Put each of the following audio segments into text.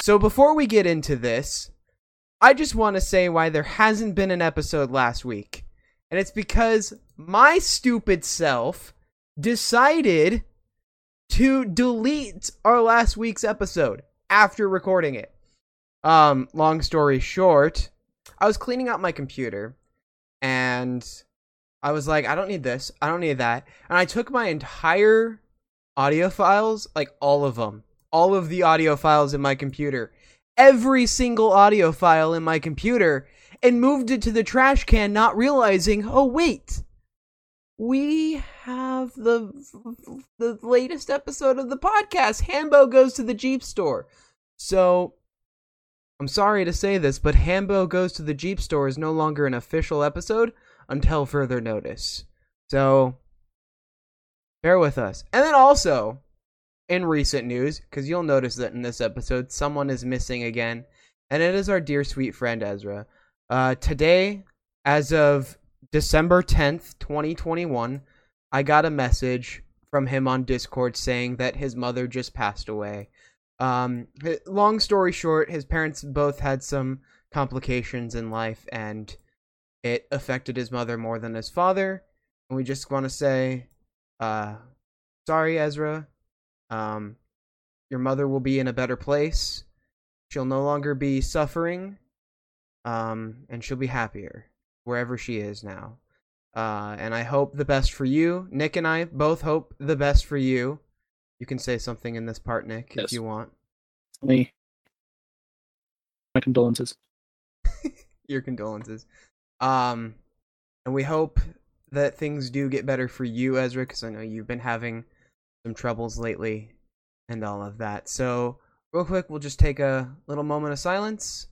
So before we get into this, I just want to say why there hasn't been an episode last week. And it's because my stupid self decided to delete our last week's episode after recording it. Um, long story short, I was cleaning out my computer and I was like, I don't need this. I don't need that. And I took my entire audio files, like all of them, all of the audio files in my computer, every single audio file in my computer, and moved it to the trash can, not realizing, oh, wait, we have the the latest episode of the podcast. Hambo goes to the Jeep store. So I'm sorry to say this, but Hambo goes to the Jeep store is no longer an official episode until further notice. So bear with us. And then also in recent news, because you'll notice that in this episode, someone is missing again, and it is our dear sweet friend Ezra. Uh, today, as of December 10th, 2021, I got a message from him on Discord saying that his mother just passed away. Um, long story short, his parents both had some complications in life, and it affected his mother more than his father. And we just want to say, uh, sorry, Ezra. Um, your mother will be in a better place. She'll no longer be suffering. Um, and she'll be happier wherever she is now. Uh, and I hope the best for you. Nick and I both hope the best for you. You can say something in this part, Nick, Yes. if you want. Me. My condolences. Your condolences. Um, and we hope that things do get better for you, Ezra, because I know you've been having some troubles lately and all of that. So, real quick, we'll just take a little moment of silence.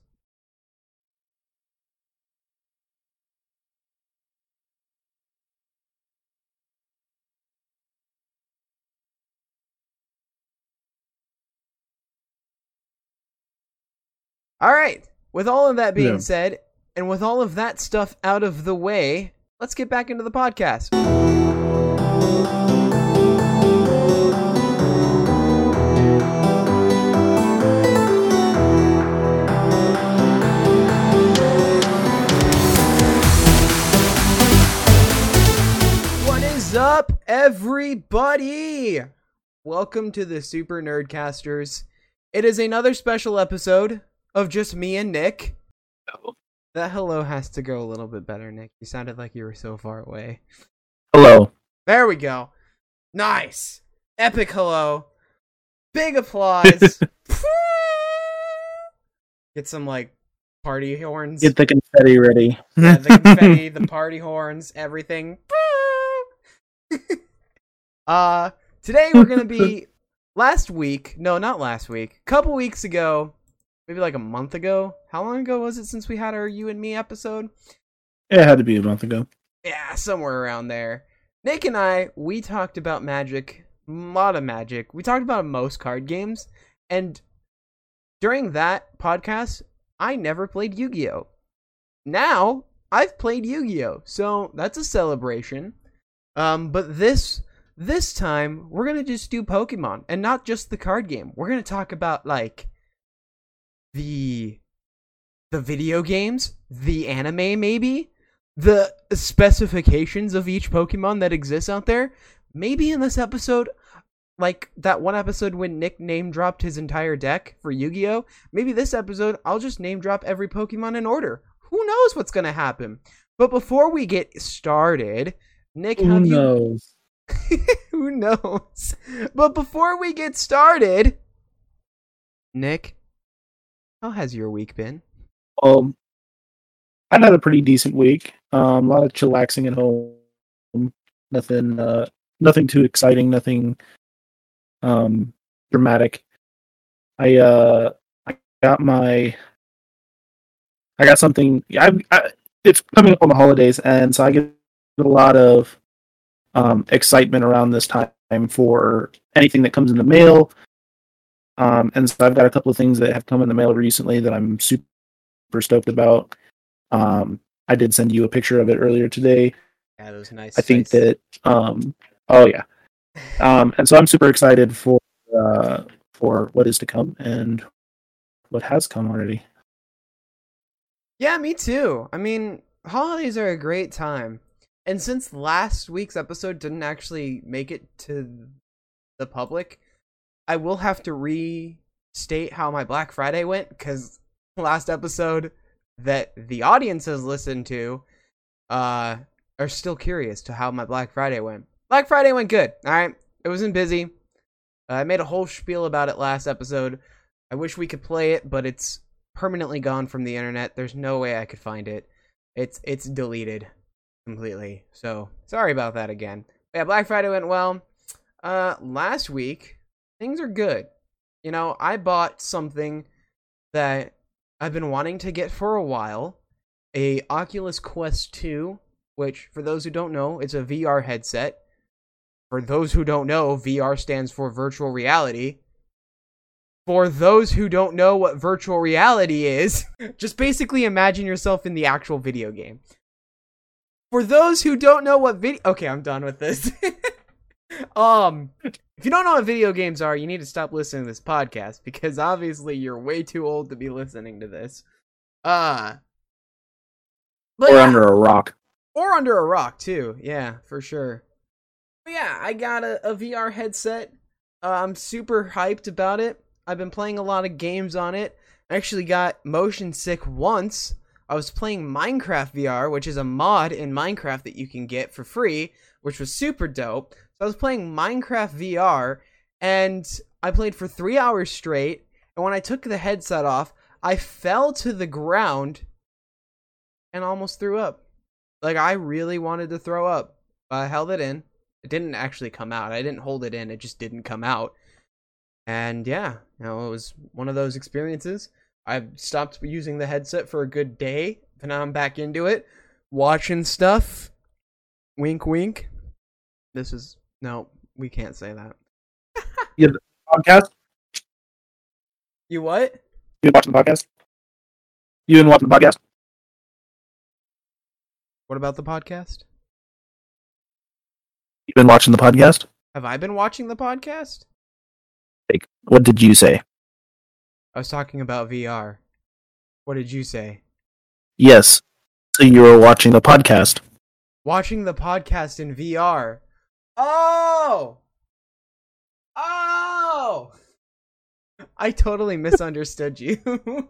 All right. With all of that being Yeah. said, and with all of that stuff out of the way, let's get back into the podcast. Up, everybody? Welcome to the Super Nerdcasters. It is another special episode of just me and Nick. Oh. That hello has to go a little bit better, Nick. You sounded like you were so far away. Hello. There we go. Nice. Epic hello. Big applause. Get some like party horns. Get the confetti ready. Yeah, the confetti, the party horns, everything. uh today we're gonna be last week no not last week a couple weeks ago maybe like a month ago. How long ago was it since we had our you and me episode? It had to be a month ago. yeah somewhere around there. Nick and i we talked about magic a lot of magic. We talked about most card games and during that podcast i never played yu-gi-oh! Now i've played yu-gi-oh! So that's a celebration um but this this time we're gonna just do pokemon and not just the card game we're gonna talk about like the the video games the anime maybe the specifications of each Pokemon that exists out there. Maybe in this episode, like that one episode when Nick name dropped his entire deck for Yu Gi Oh! Maybe this episode, I'll just name drop every Pokemon in order. Who knows what's gonna happen? But before we get started, Nick, Who have you. knows? Who knows? But before we get started, Nick, how has your week been? Um, I had a pretty decent week. Um, a lot of chillaxing at home. Nothing. Uh, nothing too exciting. Nothing. Um, dramatic. I uh, I got my. I got something. I, I it's coming up on the holidays, and so I get a lot of um excitement around this time for anything that comes in the mail. Um, and so I've got a couple of things that have come in the mail recently that I'm super stoked about. Um, I did send you a picture of it earlier today. Yeah, those nice. I think that um, oh yeah. Um, and so I'm super excited for uh, for what is to come and what has come already. Yeah, me too. I mean, holidays are a great time. And since last week's episode didn't actually make it to the public, I will have to restate how my Black Friday went because last episode that the audience has listened to uh are still curious to how my Black Friday went. Black Friday went good. All right. It wasn't busy. Uh, I made a whole spiel about it last episode. I wish we could play it, but it's permanently gone from the internet. There's no way I could find it. It's it's deleted completely. So sorry about that again. But yeah, Black Friday went well. Uh, last week things are good. You know, I bought something that I've been wanting to get for a while. A Oculus Quest 2, which for those who don't know, it's a VR headset. For those who don't know, VR stands for virtual reality for those who don't know what virtual reality is, just basically imagine yourself in the actual video game. For those who don't know what video Okay, I'm done with this. um if you don't know what video games are, you need to stop listening to this podcast because obviously you're way too old to be listening to this. Uh or yeah. under a rock. Or under a rock too. Yeah, for sure. But yeah, I got a, a VR headset. Uh, I'm super hyped about it. I've been playing a lot of games on it. I actually got motion sick once. I was playing Minecraft VR, which is a mod in Minecraft that you can get for free, which was super dope. So I was playing Minecraft VR, and I played for three hours straight. And when I took the headset off, I fell to the ground and almost threw up. Like I really wanted to throw up. But I held it in. It didn't actually come out. I didn't hold it in. It just didn't come out. And yeah, you know, it was one of those experiences. I stopped using the headset for a good day, and now I'm back into it, watching stuff. Wink, wink. This is no, we can't say that. you podcast? You what? You been watching the podcast? You been watching the podcast? What about the podcast? You been watching the podcast? Have I been watching the podcast? Like, what did you say? I was talking about VR. What did you say? Yes. So you were watching the podcast. Watching the podcast in VR. Oh! Oh! I totally misunderstood you.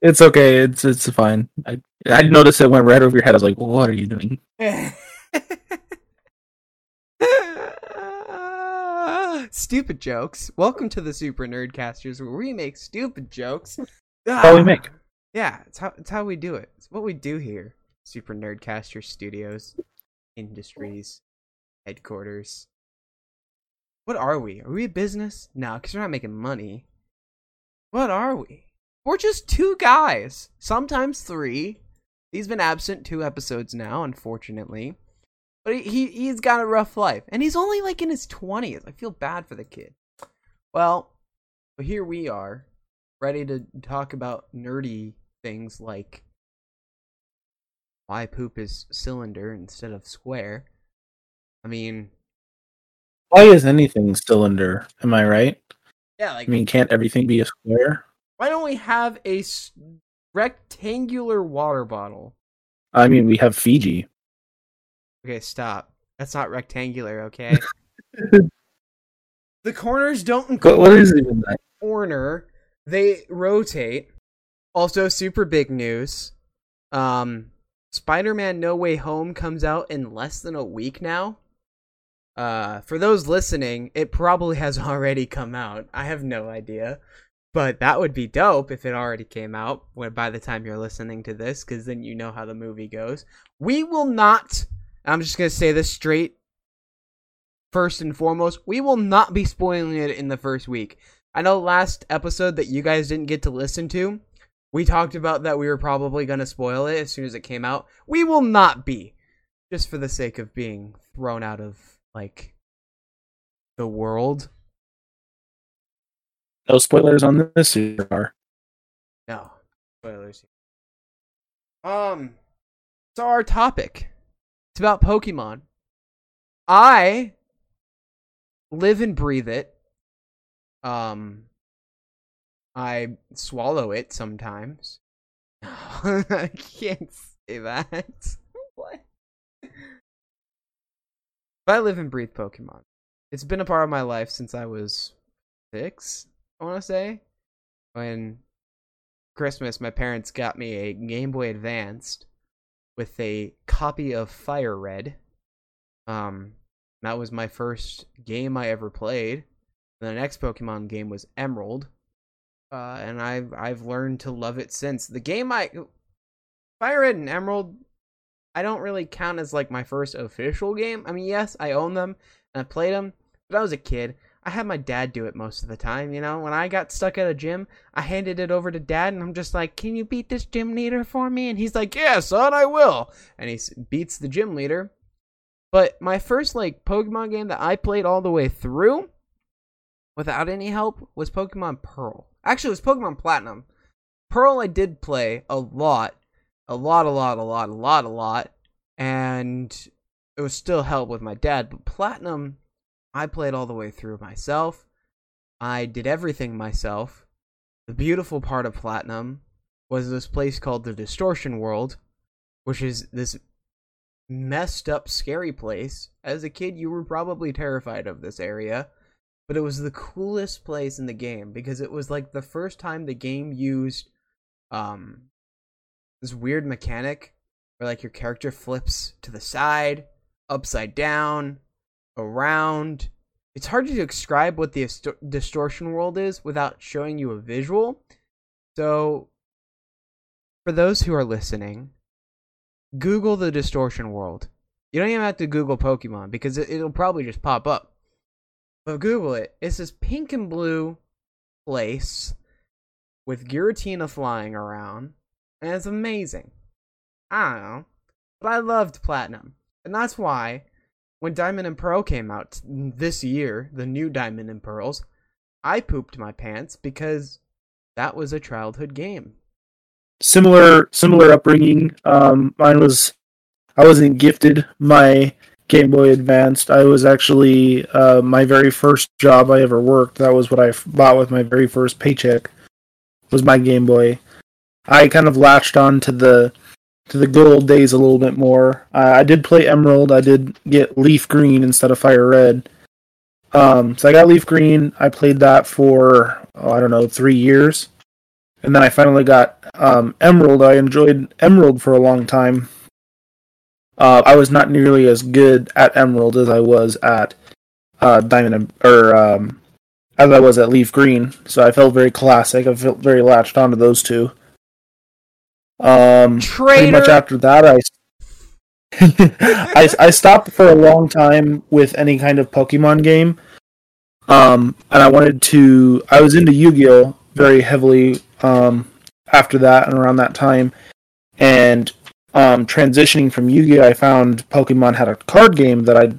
it's okay. It's it's fine. I I noticed it went right over your head. I was like, "What are you doing?" stupid jokes. Welcome to the Super Nerdcasters, where we make stupid jokes. That's all we make. Yeah, it's how it's how we do it. It's what we do here. Super Nerdcaster Studios, Industries, headquarters. What are we? Are we a business? No, because we're not making money. What are we? We're just two guys, sometimes three. He's been absent two episodes now, unfortunately. But he, he he's got a rough life, and he's only like in his twenties. I feel bad for the kid. Well, here we are, ready to talk about nerdy things like why poop is cylinder instead of square. I mean, why is anything cylinder? Am I right? Yeah, like I mean, can't everything be a square? Why don't we have a rectangular water bottle? I mean, we have Fiji. Okay, stop. That's not rectangular, okay? the corners don't include what is even that? corner. They rotate. Also, super big news. Um, Spider-Man: No Way Home comes out in less than a week now. Uh, for those listening, it probably has already come out. I have no idea, but that would be dope if it already came out when by the time you're listening to this, because then you know how the movie goes. We will not I'm just gonna say this straight. First and foremost, we will not be spoiling it in the first week. I know last episode that you guys didn't get to listen to, we talked about that we were probably gonna spoil it as soon as it came out. We will not be, just for the sake of being thrown out of like the world. No spoilers on this are. No spoilers. Um, so our topic it's about Pokemon. I live and breathe it. Um I swallow it sometimes. I can't say that. what? But I live and breathe Pokemon. It's been a part of my life since I was six, I want to say. When Christmas, my parents got me a Game Boy Advanced with a copy of Fire Red. Um, that was my first game I ever played. And the next Pokemon game was Emerald, uh, and I've I've learned to love it since. The game I Fire Red and Emerald, I don't really count as like my first official game. I mean, yes, I own them and I played them, but I was a kid. I had my dad do it most of the time. You know, when I got stuck at a gym, I handed it over to dad, and I'm just like, "Can you beat this gym leader for me?" And he's like, "Yeah, son, I will." And he beats the gym leader. But my first like Pokemon game that I played all the way through without any help was Pokemon Pearl. Actually, it was Pokemon Platinum. Pearl I did play a lot, a lot, a lot, a lot, a lot, a lot, and it was still help with my dad. But Platinum, I played all the way through myself. I did everything myself. The beautiful part of Platinum was this place called the Distortion World, which is this messed up, scary place. As a kid, you were probably terrified of this area, but it was the coolest place in the game because it was like the first time the game used um this weird mechanic where like your character flips to the side, upside down, around. It's hard to describe what the distortion world is without showing you a visual. So, for those who are listening, Google the distortion world. You don't even have to Google Pokemon because it, will probably just pop up. But Google it. It's this pink and blue place with Giratina flying around, and it's amazing. I don't know, but I loved Platinum, and that's why when Diamond and Pearl came out this year, the new Diamond and Pearls, I pooped my pants because that was a childhood game similar similar upbringing. Um, mine was I wasn't gifted my Game Boy Advanced. I was actually uh, my very first job I ever worked. That was what I bought with my very first paycheck. Was my Game Boy. I kind of latched on to the to the good old days a little bit more. I did play Emerald. I did get Leaf Green instead of Fire Red. Um, so I got Leaf Green. I played that for oh, I don't know three years and then I finally got um, Emerald. I enjoyed Emerald for a long time. Uh, I was not nearly as good at Emerald as I was at uh, Diamond or um, as I was at Leaf Green. So I felt very classic. I felt very latched onto those two. Um, pretty much after that, I, I I stopped for a long time with any kind of Pokemon game. Um, and I wanted to. I was into Yu-Gi-Oh very heavily um, after that and around that time. And um, transitioning from Yu Gi Oh, I found Pokemon had a card game that I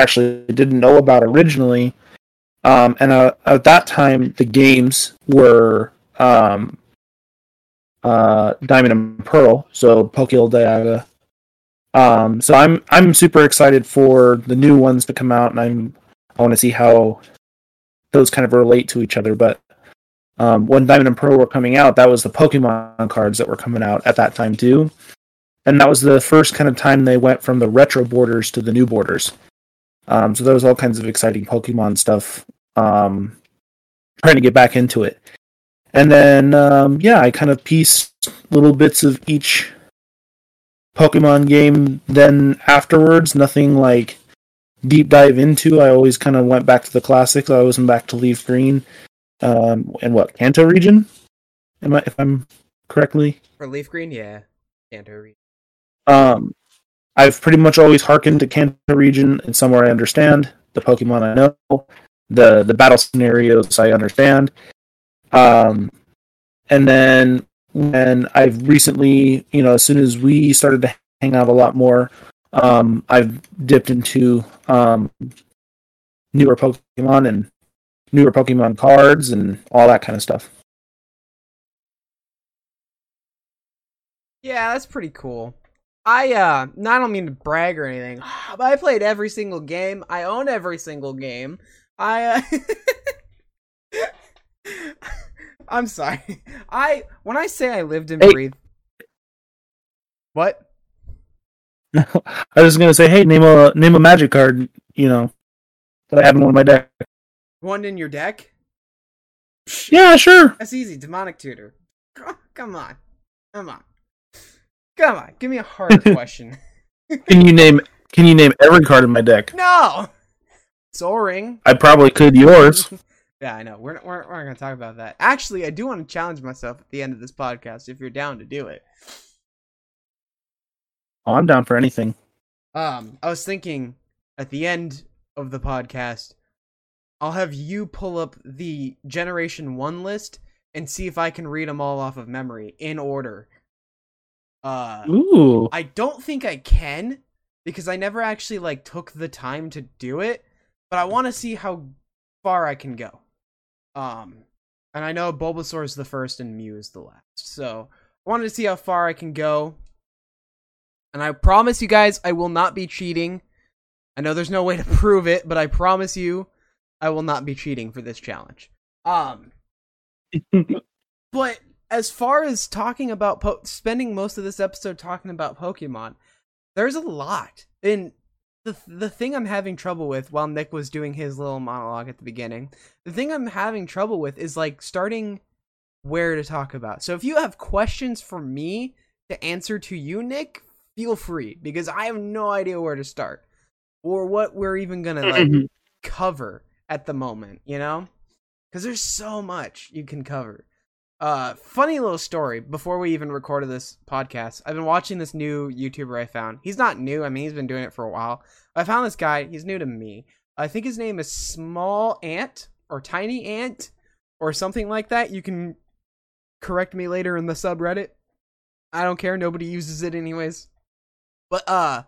actually didn't know about originally. Um, and uh, at that time, the games were um, uh, Diamond and Pearl, so Pokemon Dialga. Um, so I'm I'm super excited for the new ones to come out, and I'm I want to see how those kind of relate to each other. But um, when Diamond and Pearl were coming out, that was the Pokemon cards that were coming out at that time too, and that was the first kind of time they went from the retro borders to the new borders. Um, so there was all kinds of exciting Pokemon stuff. Um, trying to get back into it, and then um, yeah, I kind of pieced little bits of each Pokemon game. Then afterwards, nothing like deep dive into. I always kind of went back to the classics. I wasn't back to Leaf Green um, in what Kanto region? Am I if I'm correctly? For leaf green, yeah, Kanto region. Um, I've pretty much always harkened to Kanto region. and somewhere I understand. The Pokemon I know, the the battle scenarios I understand. Um, and then when I've recently, you know, as soon as we started to hang out a lot more, um, I've dipped into um, newer Pokemon and newer Pokemon cards and all that kind of stuff. Yeah, that's pretty cool. I uh I don't mean to brag or anything, but I played every single game. I own every single game. I uh I'm sorry. I when I say I lived and Hey. breathed. What? I was gonna say, hey, name a name a magic card, you know, that I have in one of my deck. One in your deck? Yeah, sure. That's easy. Demonic tutor. Come on. Come on. Come on. Give me a hard question. Can you name Can you name every card in my deck? No. Sol Ring. I probably could yours. Yeah, I know. We're not, we're, we're not going to talk about that. Actually, I do want to challenge myself at the end of this podcast if you're down to do it. Oh, I'm down for anything. Um, I was thinking at the end of the podcast, I'll have you pull up the Generation 1 list and see if I can read them all off of memory in order. Uh, Ooh, I don't think I can because I never actually like took the time to do it, but I want to see how far I can go. Um, and I know Bulbasaur is the first and Mew is the last, so I wanted to see how far I can go. And I promise you guys, I will not be cheating. I know there's no way to prove it, but I promise you, I will not be cheating for this challenge. Um, but as far as talking about po- spending most of this episode talking about Pokemon, there's a lot. And the the thing I'm having trouble with while Nick was doing his little monologue at the beginning, the thing I'm having trouble with is like starting where to talk about. So if you have questions for me to answer to you, Nick, feel free because I have no idea where to start or what we're even gonna like mm-hmm. cover at the moment, you know? Because there's so much you can cover. Uh, funny little story before we even recorded this podcast. I've been watching this new YouTuber I found. He's not new, I mean, he's been doing it for a while. I found this guy, he's new to me. I think his name is Small Ant or Tiny Ant or something like that. You can correct me later in the subreddit. I don't care, nobody uses it anyways. But, uh,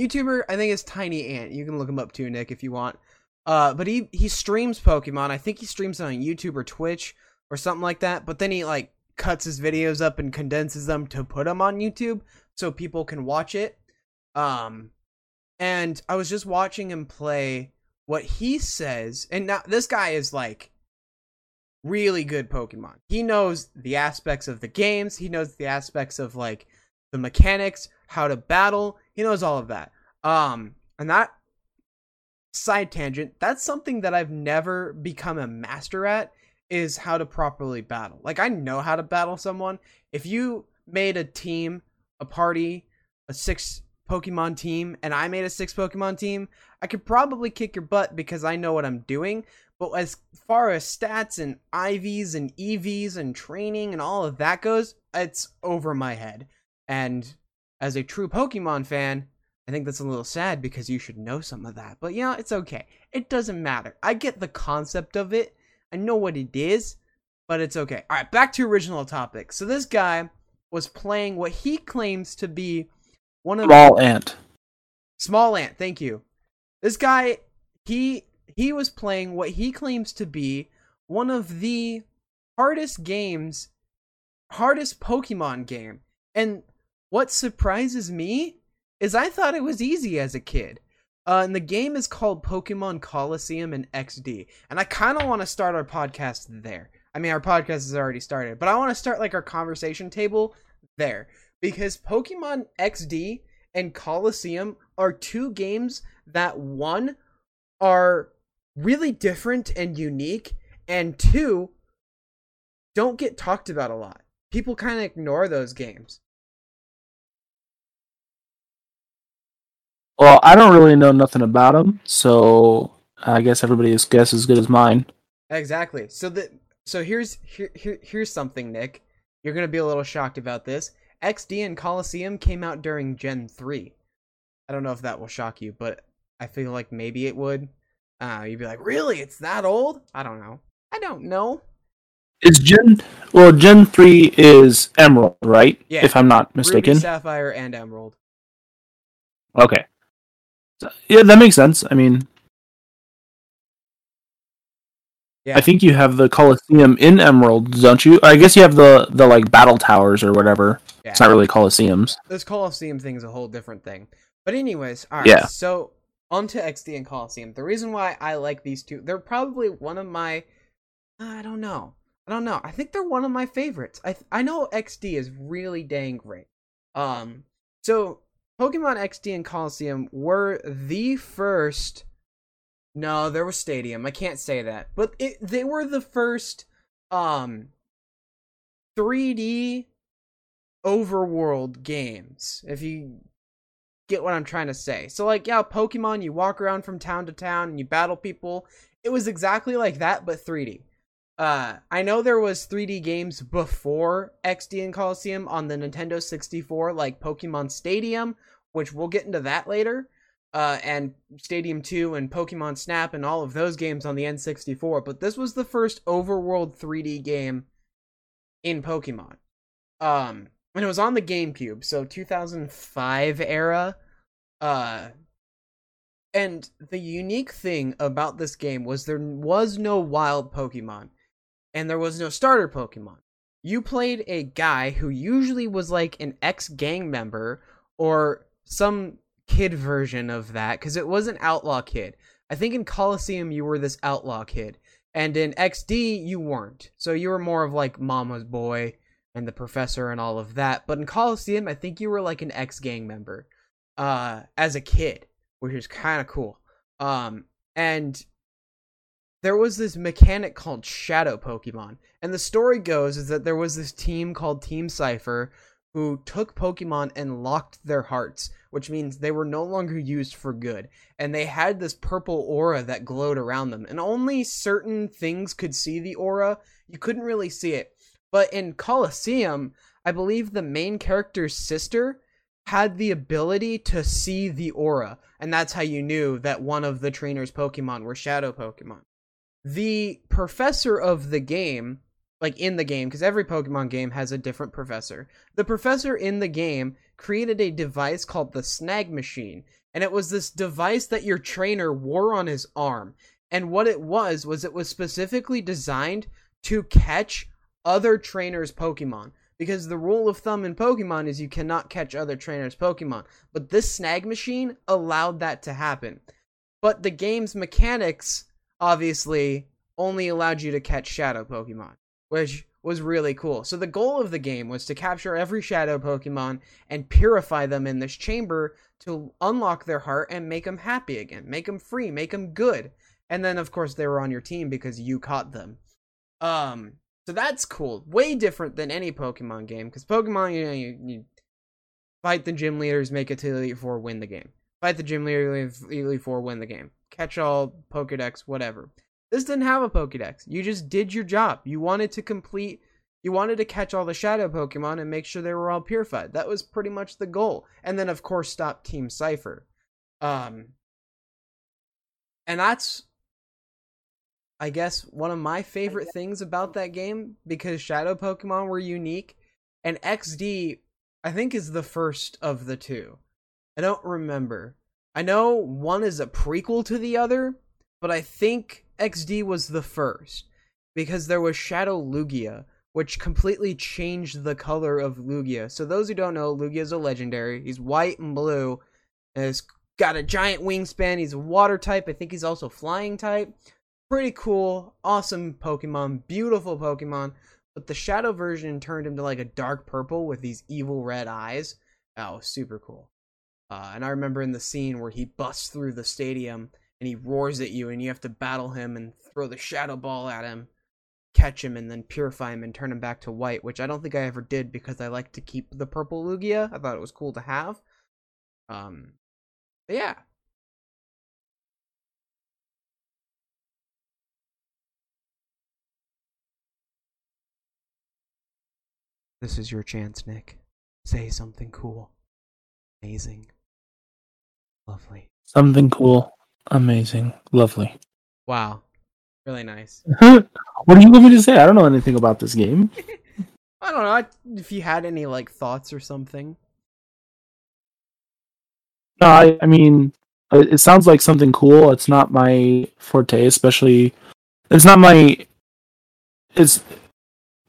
YouTuber, I think is Tiny Ant. You can look him up too, Nick, if you want. Uh, but he he streams Pokemon. I think he streams it on YouTube or Twitch or something like that. But then he like cuts his videos up and condenses them to put them on YouTube so people can watch it. Um, and I was just watching him play what he says, and now this guy is like really good Pokemon. He knows the aspects of the games. He knows the aspects of like the mechanics, how to battle. He knows all of that. Um, and that side tangent, that's something that I've never become a master at is how to properly battle. Like I know how to battle someone. If you made a team, a party, a six Pokemon team, and I made a six Pokemon team, I could probably kick your butt because I know what I'm doing. But as far as stats and IVs and EVs and training and all of that goes, it's over my head. And as a true Pokemon fan, I think that's a little sad because you should know some of that. But yeah, it's okay. It doesn't matter. I get the concept of it. I know what it is, but it's okay. All right, back to original topic. So this guy was playing what he claims to be one of small ant. Small Ant, thank you. This guy, he he was playing what he claims to be one of the hardest games, hardest Pokemon game. And what surprises me is I thought it was easy as a kid. Uh, and the game is called Pokemon Colosseum in XD. And I kind of want to start our podcast there. I mean, our podcast has already started, but I want to start like our conversation table there because Pokemon XD and Colosseum are two games that one are really different and unique, and two don't get talked about a lot. People kind of ignore those games. Well, I don't really know nothing about them, so I guess everybody's guess is as good as mine. Exactly. So the so here's here, here here's something, Nick. You're gonna be a little shocked about this. XD and Colosseum came out during Gen three. I don't know if that will shock you, but I feel like maybe it would. Uh, you'd be like, really? It's that old? I don't know. I don't know. Is Gen well Gen three is Emerald, right? Yeah. If I'm not mistaken. Ruby, Sapphire, and Emerald. Okay. So, yeah, that makes sense. I mean, Yeah. I think you have the Coliseum in Emerald, don't you? I guess you have the the like battle towers or whatever. Yeah. It's not really Coliseums. this Colosseum thing is a whole different thing. But anyways, all right. Yeah. So onto XD and Colosseum. The reason why I like these two, they're probably one of my, I don't know. I don't know. I think they're one of my favorites. I I know XD is really dang great. Um, so Pokemon XD and Coliseum were the first. No, there was Stadium. I can't say that, but it, they were the first um 3D overworld games. If you get what I'm trying to say. So like, yeah, Pokemon, you walk around from town to town and you battle people. It was exactly like that, but 3D. Uh, I know there was 3D games before XD and Colosseum on the Nintendo 64, like Pokemon Stadium, which we'll get into that later. Uh, and Stadium 2 and Pokemon Snap and all of those games on the N64, but this was the first overworld 3D game in Pokemon. Um, and it was on the GameCube, so 2005 era. Uh, and the unique thing about this game was there was no wild Pokemon, and there was no starter Pokemon. You played a guy who usually was like an ex gang member or some kid version of that, because it was an outlaw kid. I think in Colosseum you were this outlaw kid, and in XD you weren't. So you were more of like Mama's boy and the professor and all of that. But in Colosseum, I think you were like an ex gang member uh, as a kid, which is kind of cool. Um, and there was this mechanic called Shadow Pokemon. And the story goes is that there was this team called Team Cipher who took Pokemon and locked their hearts, which means they were no longer used for good. And they had this purple aura that glowed around them. And only certain things could see the aura. You couldn't really see it. But in Colosseum, I believe the main character's sister had the ability to see the aura, and that's how you knew that one of the trainer's Pokemon were Shadow Pokemon. The professor of the game, like in the game, because every Pokemon game has a different professor, the professor in the game created a device called the Snag Machine, and it was this device that your trainer wore on his arm. And what it was, was it was specifically designed to catch other trainers' Pokemon. Because the rule of thumb in Pokemon is you cannot catch other trainers' Pokemon. But this snag machine allowed that to happen. But the game's mechanics, obviously, only allowed you to catch Shadow Pokemon, which was really cool. So the goal of the game was to capture every Shadow Pokemon and purify them in this chamber to unlock their heart and make them happy again, make them free, make them good. And then, of course, they were on your team because you caught them. Um, so that's cool. Way different than any Pokemon game. Because Pokemon, you know, you, you, fight the gym leaders, make it to Elite Four, win the game. Fight the gym leader, Elite Four, win the game. Catch all, Pokedex, whatever. This didn't have a Pokedex. You just did your job. You wanted to complete. You wanted to catch all the shadow Pokemon and make sure they were all purified. That was pretty much the goal. And then, of course, stop Team Cipher. Um, and that's I guess one of my favorite things about that game because shadow Pokemon were unique and XD I think is the first of the two. I don't remember. I know one is a prequel to the other, but I think XD was the first because there was Shadow Lugia, which completely changed the color of Lugia. So those who don't know, Lugia is a legendary. He's white and blue, and has got a giant wingspan. He's a water type. I think he's also flying type pretty cool, awesome Pokemon, beautiful Pokemon. But the Shadow version turned him to like a dark purple with these evil red eyes. Oh, super cool. Uh, and I remember in the scene where he busts through the stadium and he roars at you, and you have to battle him and throw the Shadow Ball at him, catch him, and then purify him and turn him back to white, which I don't think I ever did because I like to keep the purple Lugia. I thought it was cool to have. Um, yeah, This is your chance, Nick. Say something cool. Amazing. Lovely. Something cool. Amazing. Lovely. Wow. Really nice. what do you want me to say? I don't know anything about this game. I don't know if you had any like thoughts or something. No, I, I mean, it sounds like something cool. It's not my forte, especially. It's not my. It's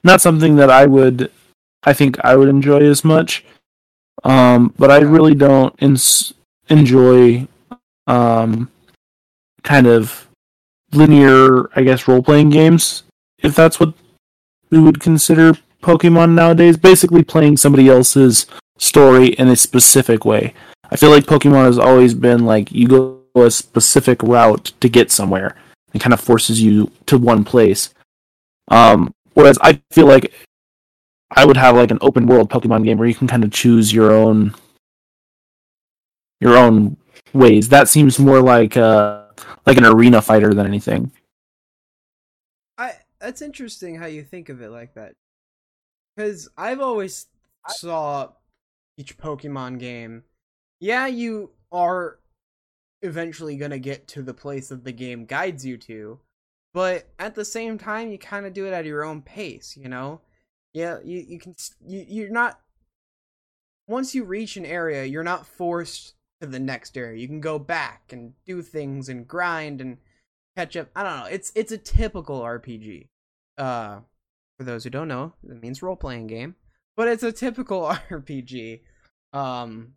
not something that I would I think I would enjoy as much. Um, but I really don't ins- enjoy um, kind of linear, I guess, role playing games. If that's what we would consider Pokemon nowadays. Basically, playing somebody else's story in a specific way. I feel like Pokemon has always been like you go a specific route to get somewhere and kind of forces you to one place. Um, whereas I feel like I would have like an open world Pokemon game where you can kind of choose your own your own ways. That seems more like uh like an arena fighter than anything. I that's interesting how you think of it like that. Cuz I've always saw each Pokemon game. Yeah, you are eventually going to get to the place that the game guides you to, but at the same time you kind of do it at your own pace, you know? Yeah, you you can you you're not once you reach an area, you're not forced to the next area. You can go back and do things and grind and catch up. I don't know. It's it's a typical RPG. Uh for those who don't know, it means role playing game, but it's a typical RPG. Um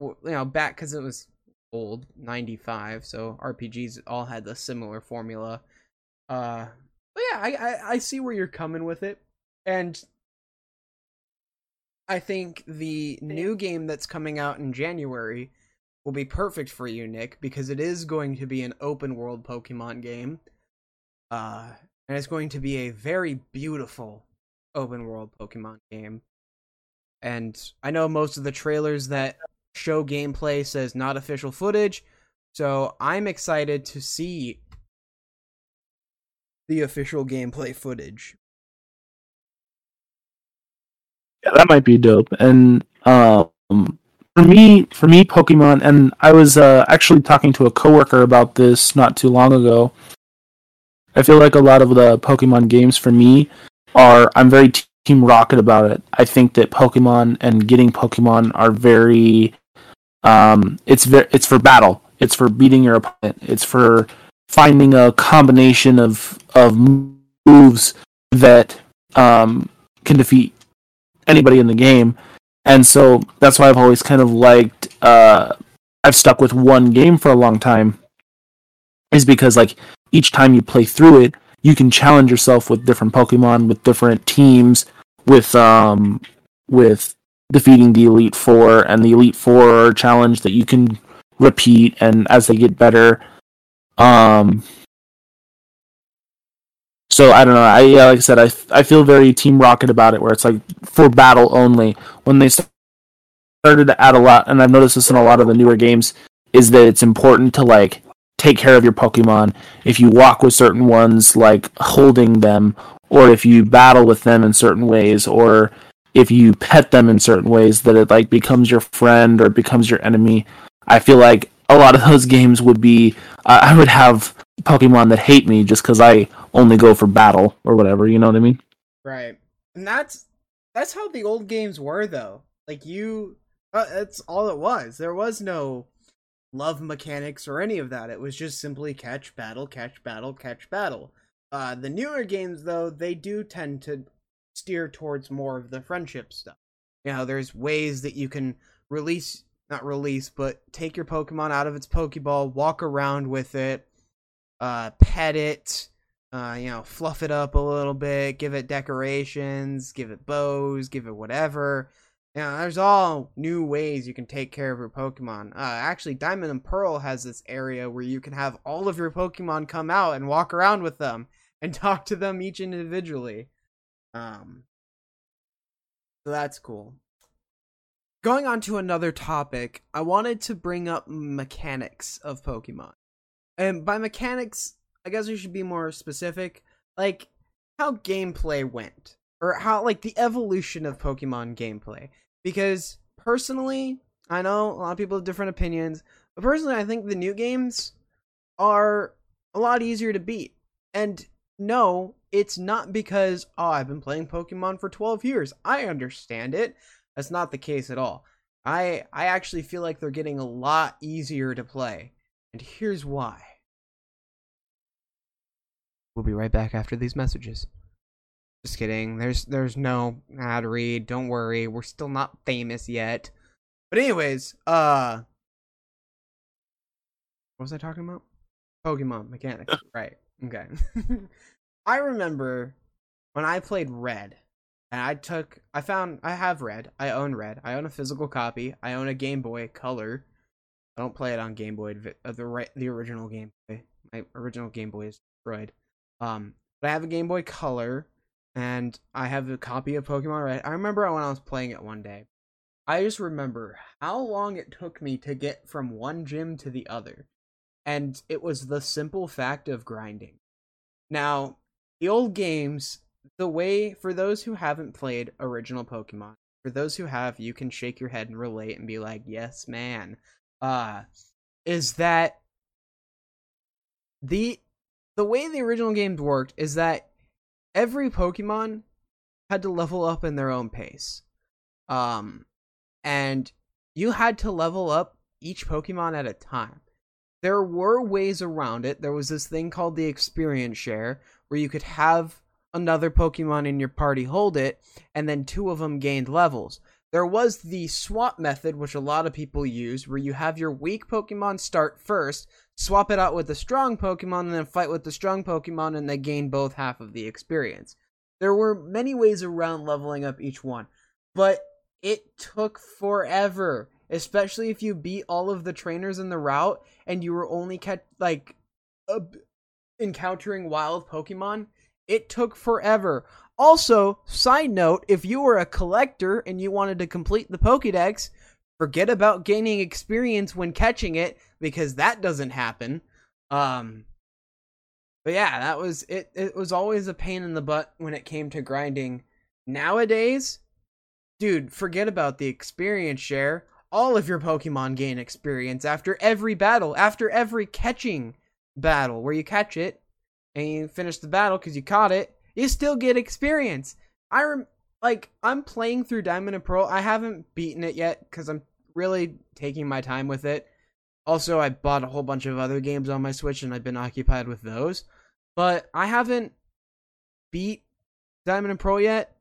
you know, back cuz it was old, 95, so RPGs all had the similar formula. Uh but yeah, I, I I see where you're coming with it. And I think the new game that's coming out in January will be perfect for you, Nick, because it is going to be an open world Pokemon game. Uh, and it's going to be a very beautiful open world Pokemon game. And I know most of the trailers that show gameplay says not official footage, so I'm excited to see the official gameplay footage. Yeah, that might be dope. And um for me, for me, Pokemon, and I was uh, actually talking to a coworker about this not too long ago. I feel like a lot of the Pokemon games for me are I'm very Team Rocket about it. I think that Pokemon and getting Pokemon are very um, it's very it's for battle. It's for beating your opponent. It's for finding a combination of of moves that um, can defeat anybody in the game and so that's why I've always kind of liked. Uh, I've stuck with one game for a long time, is because like each time you play through it, you can challenge yourself with different Pokemon, with different teams, with um, with defeating the Elite Four, and the Elite Four challenge that you can repeat, and as they get better, um, so I don't know. I yeah, like I said, I I feel very Team Rocket about it, where it's like for battle only. When they started to add a lot, and I've noticed this in a lot of the newer games, is that it's important to like take care of your Pokemon. If you walk with certain ones, like holding them, or if you battle with them in certain ways, or if you pet them in certain ways, that it like becomes your friend or becomes your enemy. I feel like a lot of those games would be. Uh, I would have Pokemon that hate me just because I only go for battle or whatever. You know what I mean? Right. And that's that's how the old games were, though. Like you, uh, that's all it was. There was no love mechanics or any of that. It was just simply catch, battle, catch, battle, catch, battle. Uh, the newer games, though, they do tend to steer towards more of the friendship stuff. You know, there's ways that you can release, not release, but take your Pokemon out of its Pokeball, walk around with it, uh, pet it, uh, you know, fluff it up a little bit, give it decorations, give it bows, give it whatever. You know, there's all new ways you can take care of your Pokemon. Uh, actually, Diamond and Pearl has this area where you can have all of your Pokemon come out and walk around with them and talk to them each individually. Um, so that's cool. Going on to another topic, I wanted to bring up mechanics of Pokemon. And by mechanics, I guess we should be more specific. Like how gameplay went. Or how like the evolution of Pokemon gameplay. Because personally, I know a lot of people have different opinions, but personally I think the new games are a lot easier to beat. And no, it's not because oh I've been playing Pokemon for 12 years. I understand it. That's not the case at all. I I actually feel like they're getting a lot easier to play. And here's why. We'll be right back after these messages. Just kidding. There's there's no ad read. Don't worry. We're still not famous yet. But anyways, uh what was I talking about? Pokemon mechanics. right. Okay. I remember when I played Red, and I took, I found, I have Red. I own Red. I own a physical copy. I own a Game Boy Color. I don't play it on Game Boy, uh, the the original Game Boy. My original Game Boy is destroyed. Um, but I have a Game Boy Color, and I have a copy of Pokemon Red. I remember when I was playing it one day. I just remember how long it took me to get from one gym to the other. And it was the simple fact of grinding. Now, the old games, the way, for those who haven't played original Pokemon, for those who have, you can shake your head and relate and be like, yes, man. Uh, is that the the way the original games worked is that every Pokemon had to level up in their own pace. Um, and you had to level up each Pokemon at a time. There were ways around it. There was this thing called the experience share where you could have another Pokemon in your party hold it, and then two of them gained levels. There was the swap method, which a lot of people use, where you have your weak Pokemon start first, swap it out with the strong Pokemon, and then fight with the strong Pokemon, and they gain both half of the experience. There were many ways around leveling up each one, but it took forever, especially if you beat all of the trainers in the route and you were only kept like encountering wild Pokemon. It took forever. Also, side note, if you were a collector and you wanted to complete the Pokédex, forget about gaining experience when catching it because that doesn't happen. Um but yeah, that was it it was always a pain in the butt when it came to grinding. Nowadays, dude, forget about the experience share. All of your Pokemon gain experience after every battle, after every catching battle where you catch it and you finish the battle because you caught it. You still get experience. I rem- like I'm playing through Diamond and Pearl. I haven't beaten it yet because I'm really taking my time with it. Also, I bought a whole bunch of other games on my Switch and I've been occupied with those. But I haven't beat Diamond and Pearl yet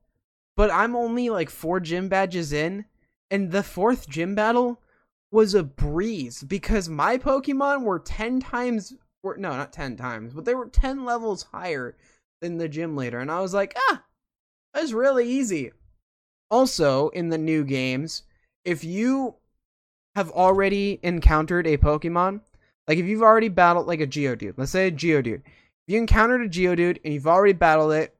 but I'm only like four gym badges in, and the fourth gym battle was a breeze because my Pokemon were 10 times, or no, not 10 times, but they were 10 levels higher than the gym leader. And I was like, ah, that's really easy. Also, in the new games, if you have already encountered a Pokemon, like if you've already battled like a Geodude, let's say a Geodude, if you encountered a Geodude and you've already battled it,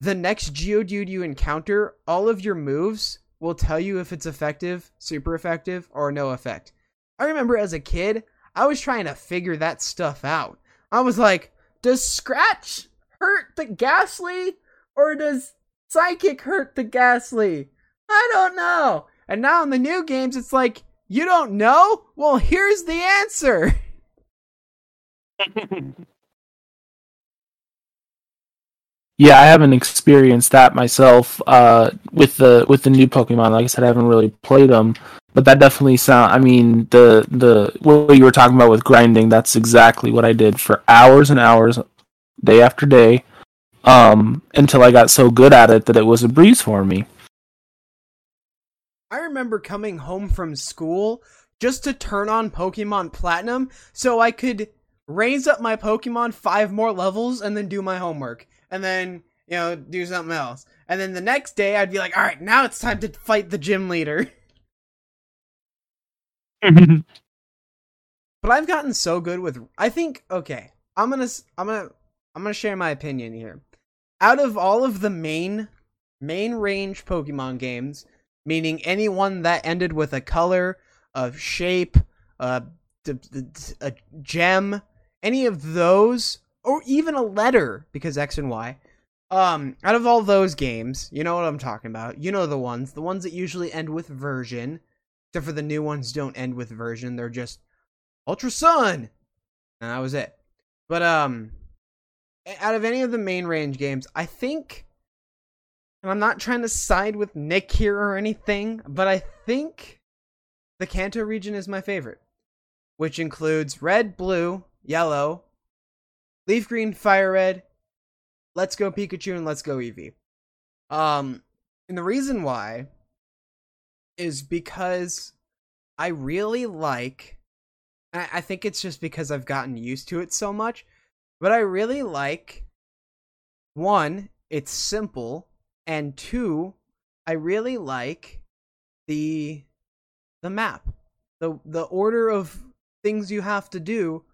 the next Geodude you encounter, all of your moves will tell you if it's effective, super effective, or no effect. I remember as a kid, I was trying to figure that stuff out. I was like, does Scratch hurt the Gastly? Or does Psychic hurt the Gastly? I don't know. And now in the new games, it's like, you don't know? Well, here's the answer. Yeah, I haven't experienced that myself uh, with the with the new Pokemon. Like I said, I haven't really played them, but that definitely sound. I mean, the the what you were talking about with grinding. That's exactly what I did for hours and hours, day after day, um, until I got so good at it that it was a breeze for me. I remember coming home from school just to turn on Pokemon Platinum so I could raise up my Pokemon five more levels and then do my homework and then you know do something else. And then the next day I'd be like, all right, now it's time to fight the gym leader. but I've gotten so good with. I think okay, I'm gonna I'm gonna I'm gonna share my opinion here. Out of all of the main main range Pokemon games, meaning anyone that ended with a color, a shape, a, a gem, any of those or even a letter because X and Y. Um, out of all those games, you know what I'm talking about. You know the ones, the ones that usually end with version, except for the new ones don't end with version. They're just Ultra Sun, and that was it. But um, out of any of the main range games, I think, and I'm not trying to side with Nick here or anything, but I think the Kanto region is my favorite, which includes red, blue, yellow, Leaf Green, Fire Red, Let's Go Pikachu, and Let's Go Eevee. Um, and the reason why is because I really like, I, I think it's just because I've gotten used to it so much, but I really like one, it's simple, and two, I really like the the map, the the order of things you have to do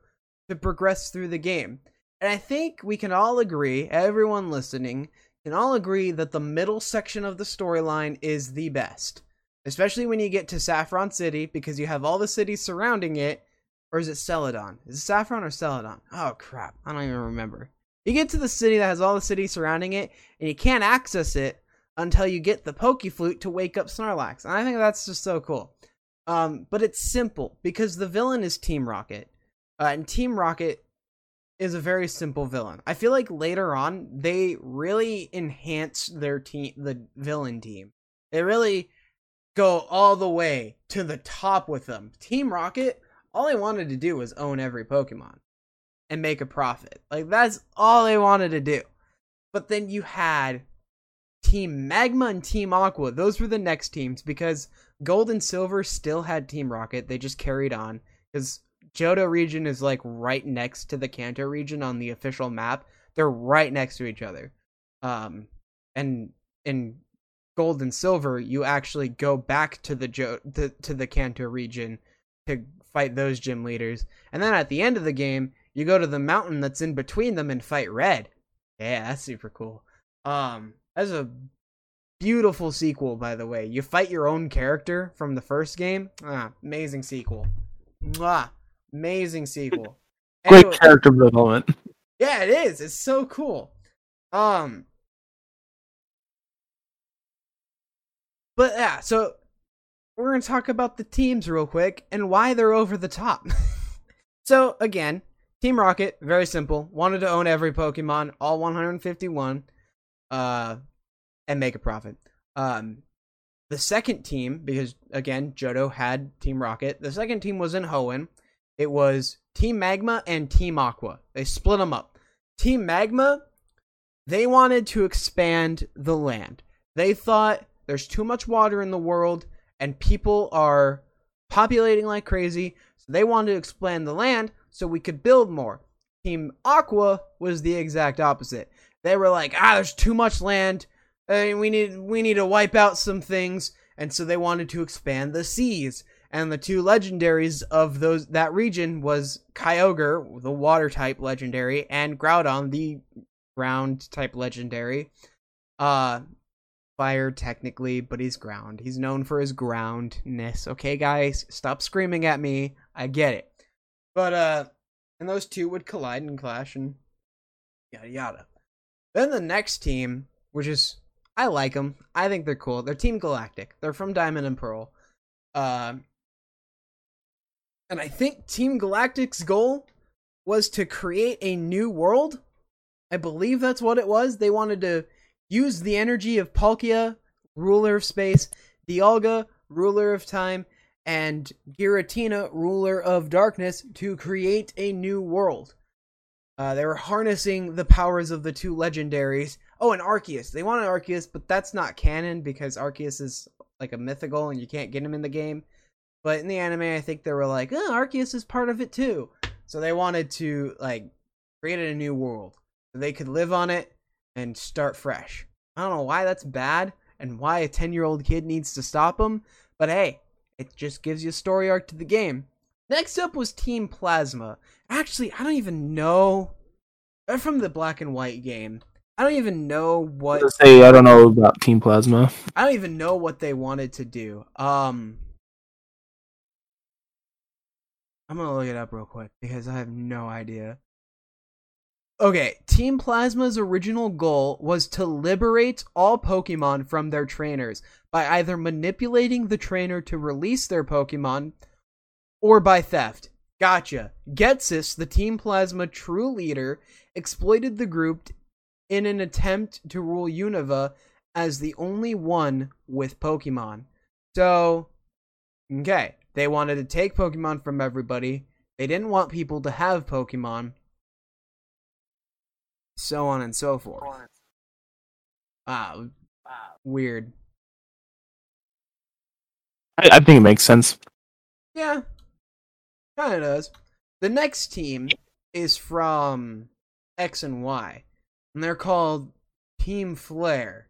to progress through the game. And I think we can all agree, everyone listening, can all agree that the middle section of the storyline is the best. Especially when you get to Saffron City, because you have all the cities surrounding it. Or is it Celadon? Is it Saffron or Celadon? Oh crap, I don't even remember. You get to the city that has all the cities surrounding it, and you can't access it until you get the Poke Flute to wake up Snorlax. And I think that's just so cool. Um, but it's simple because the villain is Team Rocket. Uh, and Team Rocket is a very simple villain. I feel like later on they really enhance their team, the villain team. They really go all the way to the top with them. Team Rocket, all they wanted to do was own every Pokemon and make a profit. Like that's all they wanted to do. But then you had Team Magma and Team Aqua. Those were the next teams because Gold and Silver still had Team Rocket. They just carried on because Johto region is like right next to the Kanto region on the official map. They're right next to each other. Um, and in Gold and Silver, you actually go back to the jo- to, to the Kanto region to fight those gym leaders. And then at the end of the game, you go to the mountain that's in between them and fight Red. Yeah, that's super cool. Um, that's a beautiful sequel, by the way. You fight your own character from the first game. Ah, amazing sequel. Mwah. Amazing sequel. Great Anyway- character development. yeah, it is. It's so cool. Um But yeah, so we're going to talk about the teams real quick and why they're over the top. so again, Team Rocket, very simple. Wanted to own every Pokemon, all 151, uh and make a profit. Um the second team because again, Johto had Team Rocket. The second team was in Hoenn. It was Team Magma and Team Aqua. They split them up. Team Magma, they wanted to expand the land. They thought there's too much water in the world and people are populating like crazy. So they wanted to expand the land so we could build more. Team Aqua was the exact opposite. They were like, ah, there's too much land. Uh, we need we need to wipe out some things, and so they wanted to expand the seas. And the two legendaries of those that region was Kyogre, the water type legendary, and Groudon, the ground type legendary. Uh fire technically, but he's ground. He's known for his groundness. Okay, guys, stop screaming at me. I get it. But uh and those two would collide and clash and yada yada. Then the next team, which is I like them. I think they're cool. They're Team Galactic. They're from Diamond and Pearl. Um and I think Team Galactic's goal was to create a new world. I believe that's what it was. They wanted to use the energy of Palkia, ruler of space, Dialga, ruler of time, and Giratina, ruler of darkness, to create a new world. Uh, they were harnessing the powers of the two legendaries. Oh, and Arceus. They wanted Arceus, but that's not canon because Arceus is like a mythical and you can't get him in the game. But in the anime, I think they were like, oh, Arceus is part of it too. So they wanted to like create a new world so they could live on it and start fresh. I don't know why that's bad and why a 10 year old kid needs to stop him, but hey, it just gives you a story arc to the game. Next up was Team Plasma. Actually, I don't even know. They're from the black and white game. I don't even know what To say I don't know about Team Plasma. I don't even know what they wanted to do. Um I'm gonna look it up real quick because I have no idea. Okay, Team Plasma's original goal was to liberate all Pokemon from their trainers by either manipulating the trainer to release their Pokemon or by theft. Gotcha. Ghetsis, the Team Plasma true leader, exploited the group in an attempt to rule Unova as the only one with Pokemon. So, okay, they wanted to take Pokemon from everybody. They didn't want people to have Pokemon. So on and so forth. Ah, weird. I, I think it makes sense. Yeah, kind of does. The next team is from X and Y, and they're called Team Flare.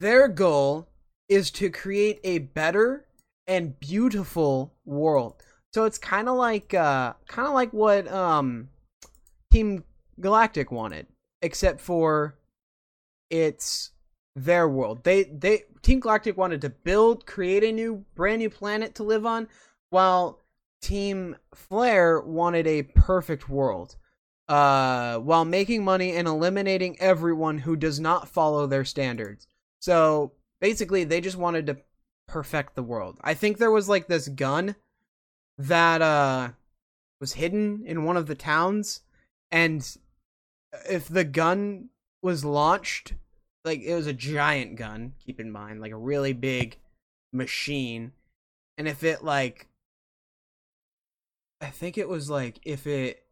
Their goal is to create a better and beautiful world. So it's kind of like uh kind of like what um Team Galactic wanted, except for it's their world. They they Team Galactic wanted to build, create a new brand new planet to live on, while Team Flare wanted a perfect world. Uh while making money and eliminating everyone who does not follow their standards. So basically they just wanted to perfect the world. I think there was like this gun that uh was hidden in one of the towns and if the gun was launched like it was a giant gun, keep in mind, like a really big machine. And if it like I think it was like if it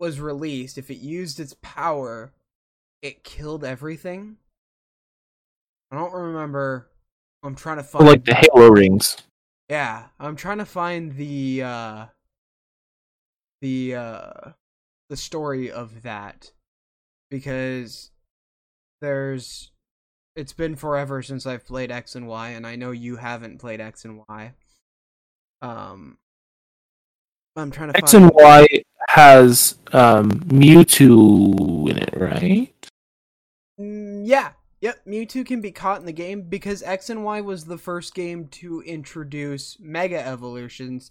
was released, if it used its power, it killed everything. I don't remember. I'm trying to find like the Halo rings. Yeah, I'm trying to find the uh the uh the story of that because there's it's been forever since I've played X and Y and I know you haven't played X and Y. Um I'm trying to X and Y has um, Mewtwo in it, right? Mm, yeah. Yep, Mewtwo can be caught in the game because X and Y was the first game to introduce Mega Evolutions,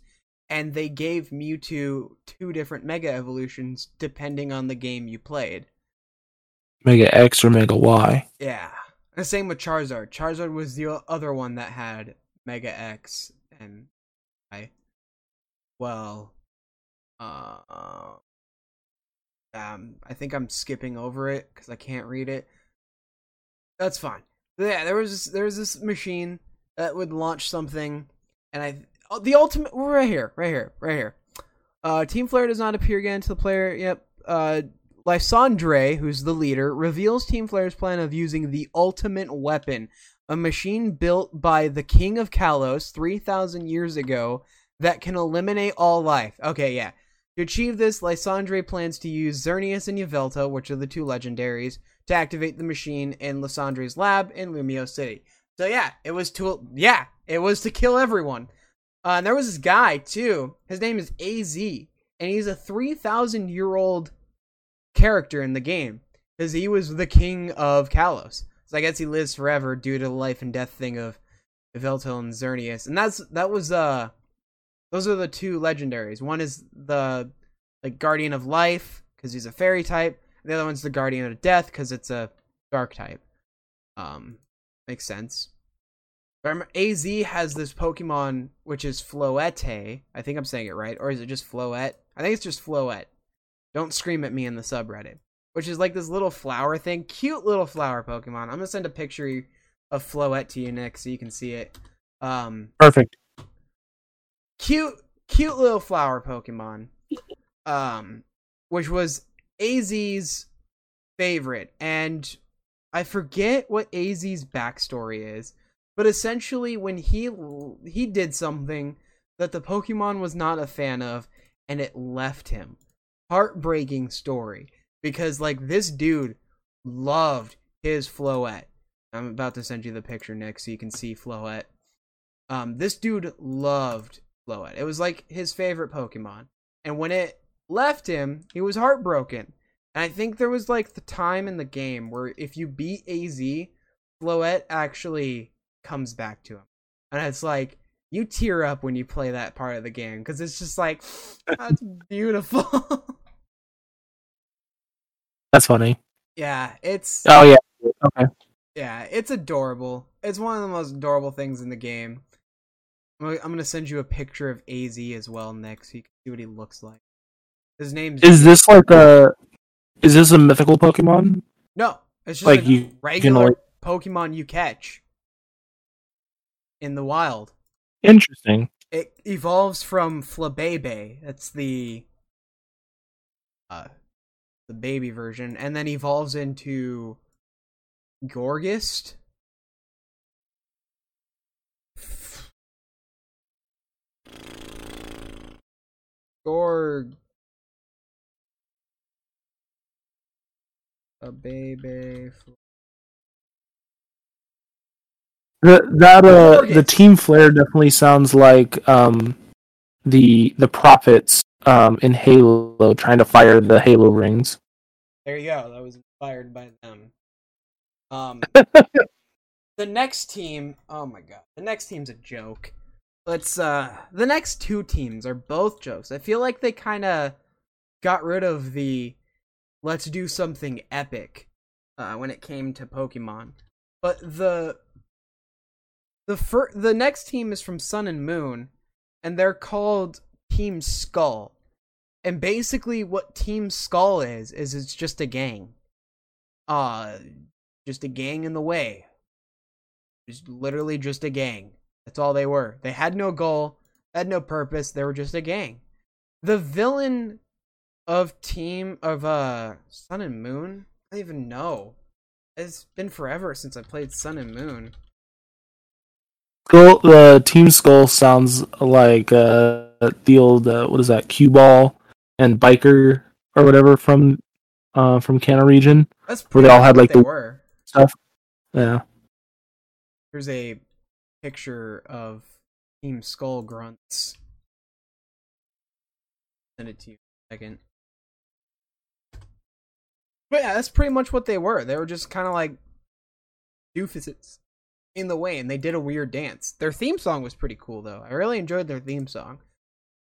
and they gave Mewtwo two different Mega Evolutions depending on the game you played. Mega X or Mega Y. Yeah. The same with Charizard. Charizard was the other one that had Mega X and I. Well, uh, um, I think I'm skipping over it because I can't read it. That's fine. But yeah, there was this, there was this machine that would launch something, and I oh, the ultimate we're right here, right here, right here. Uh, Team Flare does not appear again to the player. Yep. Uh, Lysandre, who's the leader, reveals Team Flare's plan of using the ultimate weapon, a machine built by the King of Kalos 3,000 years ago that can eliminate all life. Okay, yeah. To achieve this, Lysandre plans to use Xerneas and Yveltal, which are the two legendaries, to activate the machine in Lysandre's lab in Lumiose City. So yeah, it was to yeah, it was to kill everyone. Uh, and there was this guy too. His name is Az, and he's a three thousand year old character in the game because he was the king of Kalos. So I guess he lives forever due to the life and death thing of Yveltal and Xerneas. And that's that was uh those are the two legendaries. One is the like guardian of life because he's a fairy type. The other one's the guardian of death because it's a dark type. Um, makes sense. Az has this Pokemon which is Floette. I think I'm saying it right, or is it just Floette? I think it's just Floette. Don't scream at me in the subreddit. Which is like this little flower thing, cute little flower Pokemon. I'm gonna send a picture of Floette to you, Nick, so you can see it. Um, Perfect. cute cute little flower pokemon um which was az's favorite and i forget what az's backstory is but essentially when he he did something that the pokemon was not a fan of and it left him heartbreaking story because like this dude loved his floette i'm about to send you the picture nick so you can see floette um, this dude loved Floette. It was like his favorite Pokemon. And when it left him, he was heartbroken. And I think there was like the time in the game where if you beat AZ, Floette actually comes back to him. And it's like, you tear up when you play that part of the game because it's just like, that's beautiful. That's funny. yeah, it's Oh yeah. Okay. Yeah, it's adorable. It's one of the most adorable things in the game. I'm gonna- send you a picture of Az as well next, so you can see what he looks like. His name Is this like a? Is this a mythical Pokemon? no, it's just like a you can regular only- Pokemon you catch in the wild. Interesting. It evolves from Flabebe. That's the uh the baby version, and then evolves into Gorgist. Gorg a baby. The, that uh, the team flare definitely sounds like um, the the prophets um, in Halo trying to fire the Halo rings. There you go. That was inspired by them. Um, the next team. Oh my god, the next team's a joke. Let's. uh The next two teams are both jokes. I feel like they kind of got rid of the let's do something epic uh, when it came to Pokemon. But the the fir- the next team is from Sun and Moon, and they're called Team Skull. And basically, what Team Skull is is it's just a gang. Uh, just a gang in the way. It's literally just a gang. That's all they were. They had no goal, had no purpose. They were just a gang. The villain of Team of uh Sun and Moon. I don't even know. It's been forever since I played Sun and Moon. Skull, the Team Skull sounds like uh, the old uh, what is that? Cue ball and biker or whatever from uh, from Canna region That's Where they all had, like, the- were. stuff. Yeah. Here's a picture of Team Skull grunts. Send it to you in a second. But yeah, that's pretty much what they were. They were just kind of like doofuses in the way, and they did a weird dance. Their theme song was pretty cool, though. I really enjoyed their theme song.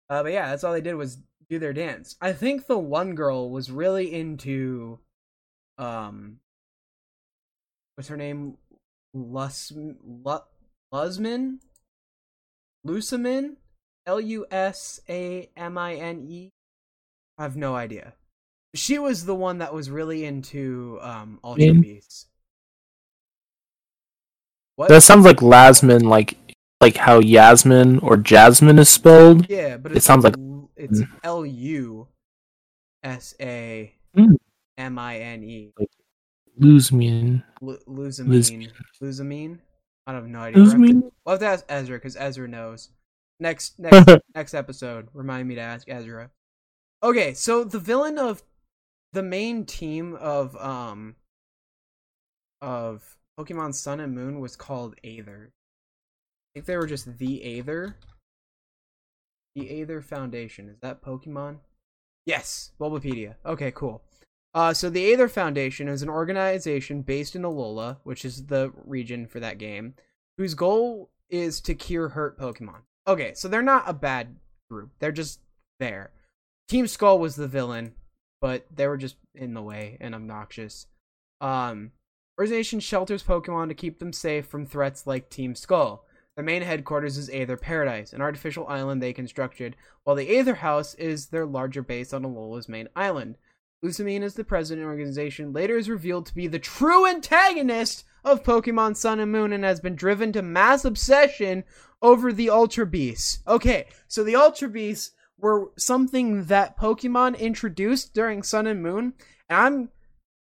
Uh, but yeah, that's all they did was do their dance. I think the one girl was really into, um, what's her name? Lus Lu- Lusman, Lusamin, L U S A M I N E. I have no idea. She was the one that was really into um Ultra Min? What? That sounds like Lasmin, like like how Yasmin or Jasmine is spelled. yeah, but it sounds like- it's L U S A. M I N E. Luzmin. Lu- Lusamine. Lusamine. I have no idea. We'll have to- Luzmin. We'll have to ask Ezra because Ezra knows. Next next next episode, remind me to ask Ezra. Okay, so the villain of the main team of um of Pokemon Sun and Moon was called Aether. I think they were just the Aether. The Aether Foundation. Is that Pokemon? Yes, Bulbapedia. Okay, cool. Uh, so the Aether Foundation is an organization based in Alola, which is the region for that game, whose goal is to cure hurt Pokemon. Okay, so they're not a bad group. They're just there. Team Skull was the villain, but they were just in the way and obnoxious. Um, organization shelters Pokemon to keep them safe from threats like Team Skull. The main headquarters is Aether Paradise, an artificial island they constructed, while the Aether House is their larger base on Alola's main island. Lusamine is the president of the organization, later is revealed to be the true antagonist of Pokemon Sun and Moon and has been driven to mass obsession over the Ultra Beasts. Okay, so the Ultra Beasts were something that Pokemon introduced during Sun and Moon, and I'm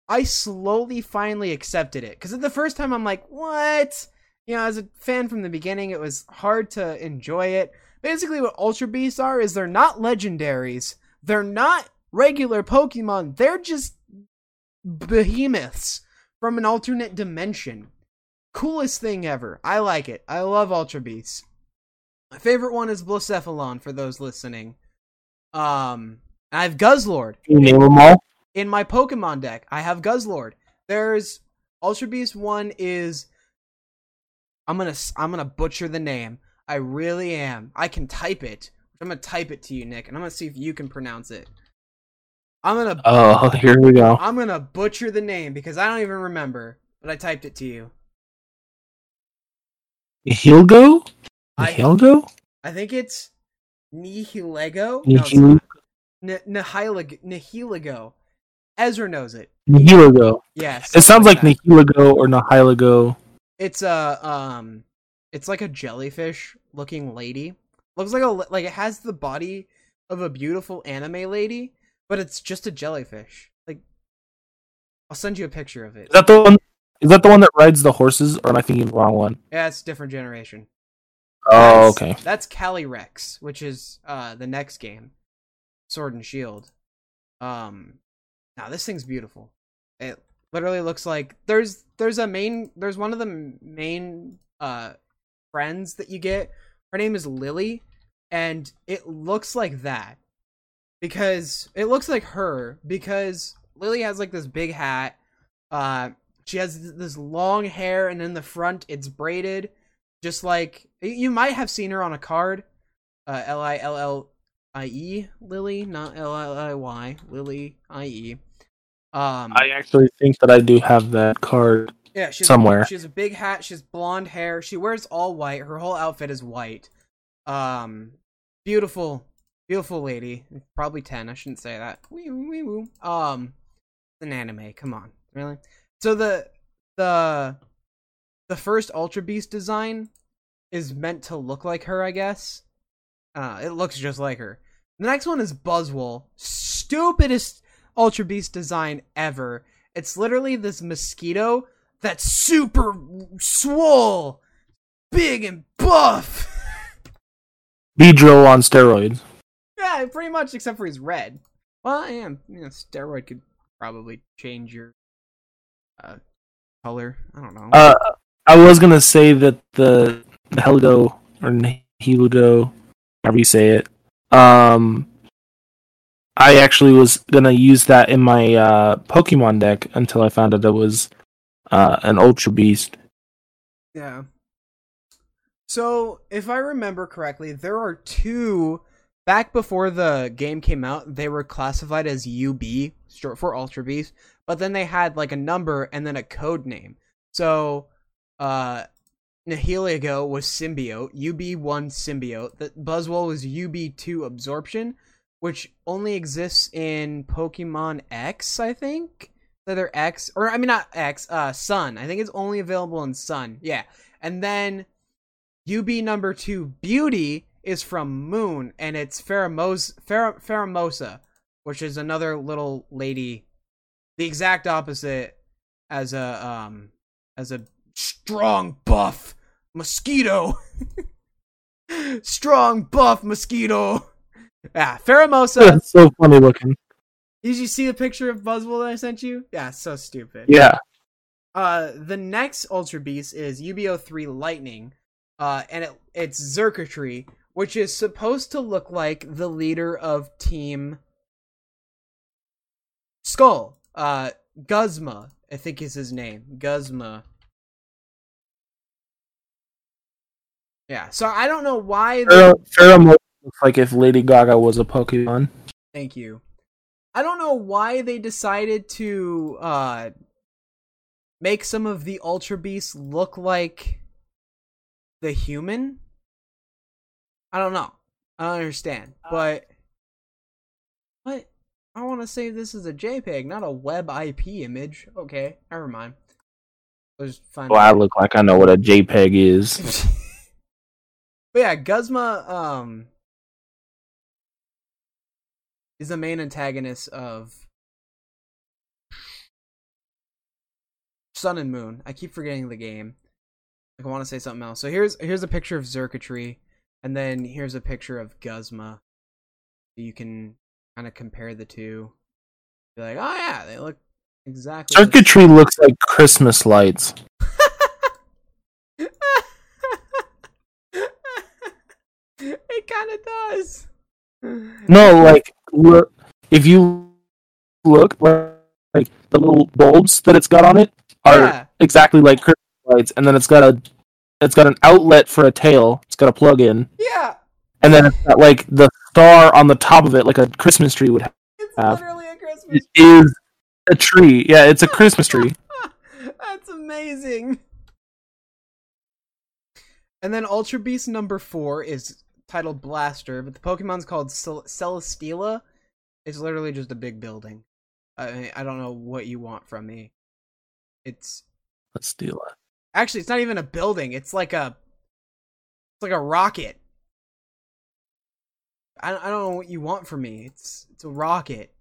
I slowly finally accepted it. Because at the first time I'm like, what? You know, as a fan from the beginning, it was hard to enjoy it. Basically, what Ultra Beasts are is they're not legendaries. They're not regular Pokemon. They're just behemoths from an alternate dimension. Coolest thing ever. I like it. I love Ultra Beasts. My favorite one is Blacephalon for those listening. Um, I have Guzzlord Can you name them all? In my Pokemon deck. I have Guzzlord. There's Ultra Beast one is I'm gonna I'm gonna butcher the name. I really am. I can type it. I'm gonna type it to you, Nick, and I'm gonna see if you can pronounce it. I'm gonna Oh, here we go. I'm gonna butcher the name because I don't even remember, but I typed it to you. Nihilgo? I- Nihilgo? I think it's Nihilego. No, Nihil-. Nihiligo. Nihiligo. Ezra knows it. Nihiligo. Yes. It sounds like that. Nihiligo or Nihiligo. It's a um, it's like a jellyfish looking lady. Looks like a like it has the body of a beautiful anime lady, but it's just a jellyfish. Like, I'll send you a picture of it. Is that the one? Is that the one that rides the horses, or am I thinking the wrong one? Yeah, it's a different generation. Oh, That's- okay. That's Calyrex, which is uh the next game, Sword and Shield. Um, now this thing's beautiful. It literally looks like there's there's a main there's one of the main uh friends that you get. Her name is Lily, and it looks like that because it looks like her because Lily has like this big hat. Uh, she has this long hair, and in the front it's braided, just like you might have seen her on a card. Uh, L I L L I E Lily, not L L I Y Lily I E. Um, I actually think that I do have that card. yeah, she's somewhere. she has a big hat. She has blonde hair. She wears all white. Her whole outfit is white. Um, beautiful, beautiful lady. Probably ten. I shouldn't say that. Wee wee woo. Um, it's an anime. Come on, really. So the the the first Ultra Beast design is meant to look like her, I guess. Uh, it looks just like her. The next one is Buzzwole. Stupidest Ultra Beast design ever. It's literally this mosquito that's super swole, big and buff. Beedrill on steroids. yeah, pretty much, except for he's red. Well, I am. You know, steroid could probably change your uh, color. I don't know. Uh, I was gonna say that the Helido or Heludo, however you say it, um, I actually was gonna use that in my uh, Pokemon deck until I found out it was uh, an Ultra Beast. Yeah. So, if I remember correctly, there are two. Back before the game came out, they were classified as UB, short for Ultra Beast, but then they had like a number and then a code name. So, uh, Nihilego was Symbiote, UB1 Symbiote, the Buzzwole was UB2 Absorption, which only exists in Pokemon X, I think. Either X, or I mean, not X, uh, Sun. I think it's only available in Sun. Yeah. And then UB number two, Beauty, is from Moon, and it's Pheromos- Pher- Pheromosa, which is another little lady, the exact opposite as a um as a strong buff mosquito. strong buff mosquito. Yeah, Pheromosa. That's so funny looking. Did you see the picture of Buzzwole that I sent you? Yeah, so stupid. Yeah. Uh, the next Ultra Beast is UBO3 Lightning, uh, and it, it's Xurkitree, which is supposed to look like the leader of Team Skull. Uh, Guzma, I think is his name. Guzma. Yeah, so I don't know why. Pheromone looks like if Lady Gaga was a Pokemon. Thank you. I don't know why they decided to uh make some of the Ultra Beasts look like the human. I don't know. I don't understand. But what? I want to say this is a JPEG, not a WebP image. Okay, never mind. Was fun. Well, I look like I know what a JPEG is. but yeah, Guzma um is the main antagonist of Sun and Moon. I keep forgetting the game. Like, I want to say something else. So here's here's a picture of Xurkitree, and then here's a picture of Guzma. You can kind of compare the two. Be like, oh yeah, they look exactly. Circuitry looks like Christmas lights. it kind of does. No, like look, if you look, like the little bulbs that it's got on it are Yeah. exactly like Christmas lights, and then it's got a it's got an outlet for a tail. It's got a plug in, Yeah, and then it's got like the star on the top of it, like a Christmas tree would have. it's literally a Christmas. It is a tree. Yeah, it's a Christmas tree. That's amazing. And then Ultra Beast number four is titled Blaster, but the Pokemon's called Cel- Celesteela. It's literally just a big building. I I don't know what you want from me. It's Let's actually it's not even a building. It's like a it's like a rocket. I I don't know what you want from me. It's it's a rocket.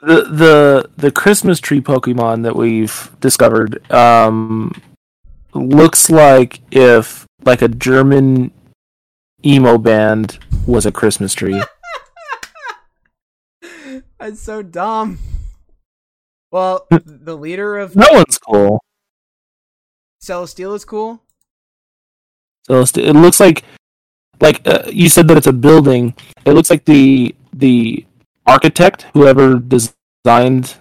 the the the Christmas tree Pokemon that we've discovered um looks like if like a German emo band was a Christmas tree. That's so dumb. Well, the leader of no one's cool. Celestial is cool. It's- it looks like, like uh, you said that it's a building. It looks like the the architect, whoever designed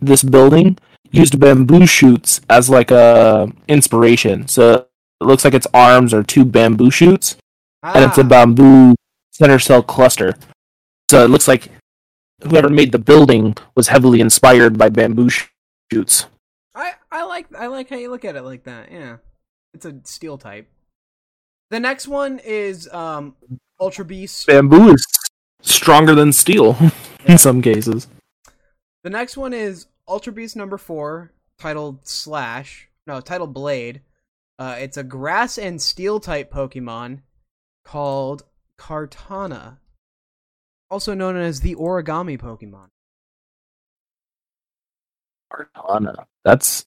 this building, used bamboo shoots as like a inspiration. So it looks like its arms are two bamboo shoots, and it's a Ah, bamboo center cell cluster. So it looks like whoever made the building was heavily inspired by bamboo sh- shoots. I I like I like how you look at it like that. Yeah, it's a steel type. The next one is um Ultra Beast. Bamboo is stronger than steel Yeah. in some cases. The next one is Ultra Beast number four, titled Slash. No, titled Blade. Uh, it's a grass and steel type Pokemon called Kartana, also known as the Origami Pokemon. Arcana. That's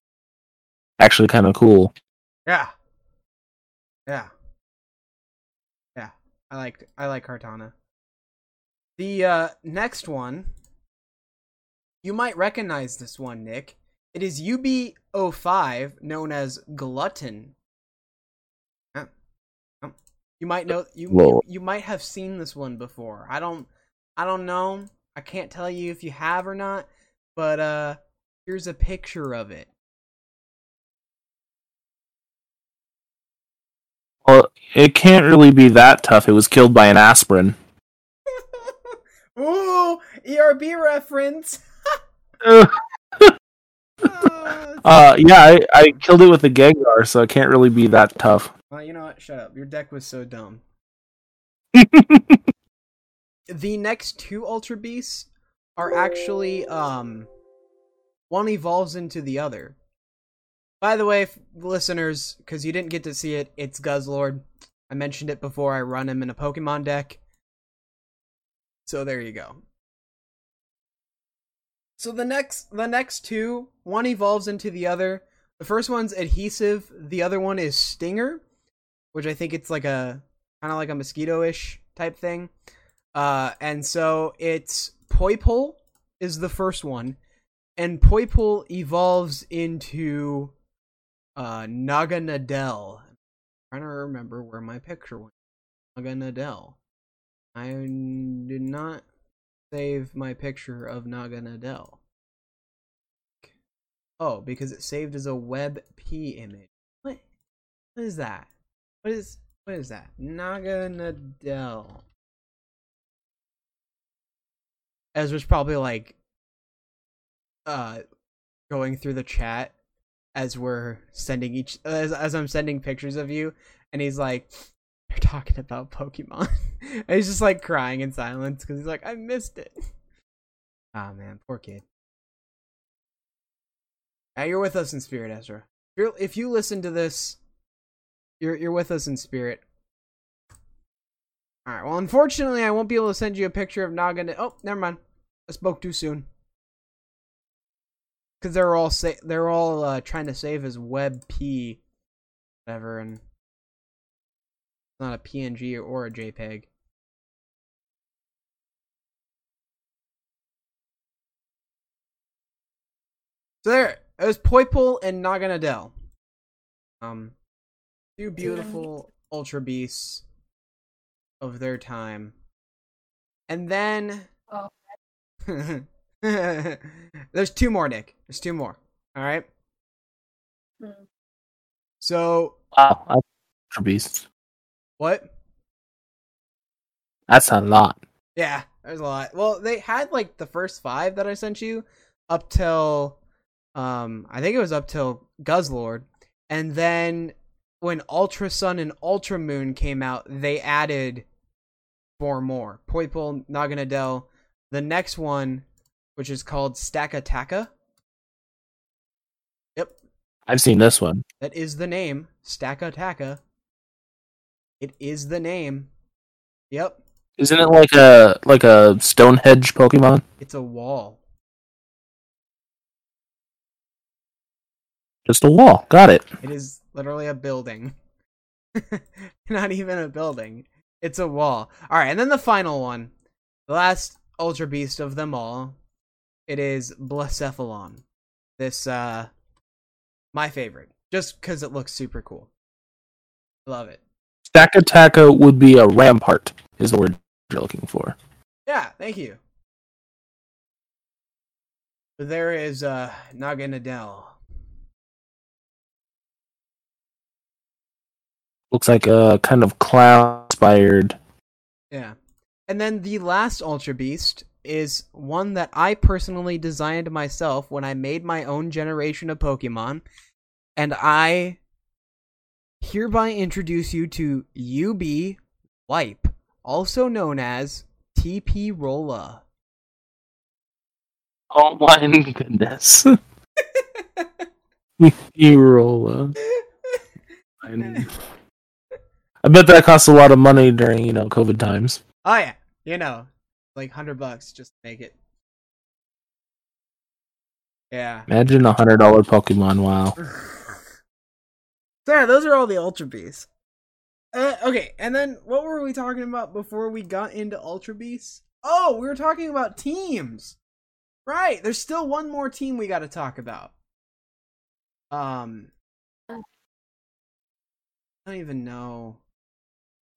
actually kind of cool. Yeah, yeah, yeah. I like I like Kartana. The uh, next one, you might recognize this one, Nick. It is UB05, known as Glutton. You might know you, you you might have seen this one before. I don't I don't know. I can't tell you if you have or not, but uh here's a picture of it. Well, it can't really be that tough. It was killed by an aspirin. Ooh, ERB reference. Uh, yeah, I, I killed it with a Gengar, so it can't really be that tough. Well, you know what? Shut up. Your deck was so dumb. The next two Ultra Beasts are actually um one evolves into the other. By the way, f- listeners, because you didn't get to see it, it's Guzzlord. I mentioned it before. I run him in a Pokemon deck. So there you go. So the next the next two, one evolves into the other. The first one's adhesive, the other one is stinger, which I think it's like a kind of like a mosquito-ish type thing. Uh and so it's Poipole is the first one and Poipole evolves into uh Naganadel. I'm trying to remember where my picture went. Naga Naganadel. I did not save my picture of Naga Naganadel. Oh, because it saved as a WebP image. What is that? What is what is that? Naganadel. Ezra's probably like uh going through the chat as we're sending each as as I'm sending pictures of you and he's like they're talking about Pokemon. and he's just like crying in silence cuz he's like I missed it. Ah man, poor kid. Now you're with us in spirit, Ezra. If you listen to this, you're you're with us in spirit. All right. Well, unfortunately, I won't be able to send you a picture of Naga. Oh, never mind. I spoke too soon. Because they're all sa- they're all uh, trying to save as WebP, whatever, and it's not a PNG or a JPEG. So there, it was Poipole and Naganadel. Um, two beautiful Ultra Beasts of their time. And then Oh. There's two more, Nick. There's two more. All right. Hmm. So Wow, Ultra Beast. what? That's a lot. Yeah, there's a lot. Well, they had like the first five that I sent you up till, um, I think it was up till Guzzlord, and then when Ultra Sun and Ultra Moon came out, they added four more: Poipole, Naganadel. The next one, which is called Stakataka. Yep, I've seen this one. That is the name. Stakataka. It is the name. Yep. Isn't it like a like a Stonehenge Pokemon? It's a wall. Just a wall. Got it. It is literally a building. Not even a building. It's a wall. Alright, and then the final one. The last Ultra Beast of them all it is Blacephalon. This uh my favorite. Just because it looks super cool. Love it. Stakataka would be a rampart, is the word you're looking for. Yeah, thank you. There is uh Naganadel. Looks like a kind of cloud inspired. Yeah. And then the last Ultra Beast is one that I personally designed myself when I made my own generation of Pokemon. And I hereby introduce you to UB Wipe, also known as TP Rolla. Oh my goodness. Erola. I I bet that costs a lot of money during, you know, COVID times. Oh yeah, you know, like hundred bucks just to make it. Yeah. Imagine a hundred dollar Pokemon. Wow. So yeah, those are all the Ultra Beasts. Uh, okay, and then what were we talking about before we got into Ultra Beasts? Oh, we were talking about teams. Right, there's still one more team we got to talk about. Um, I don't even know.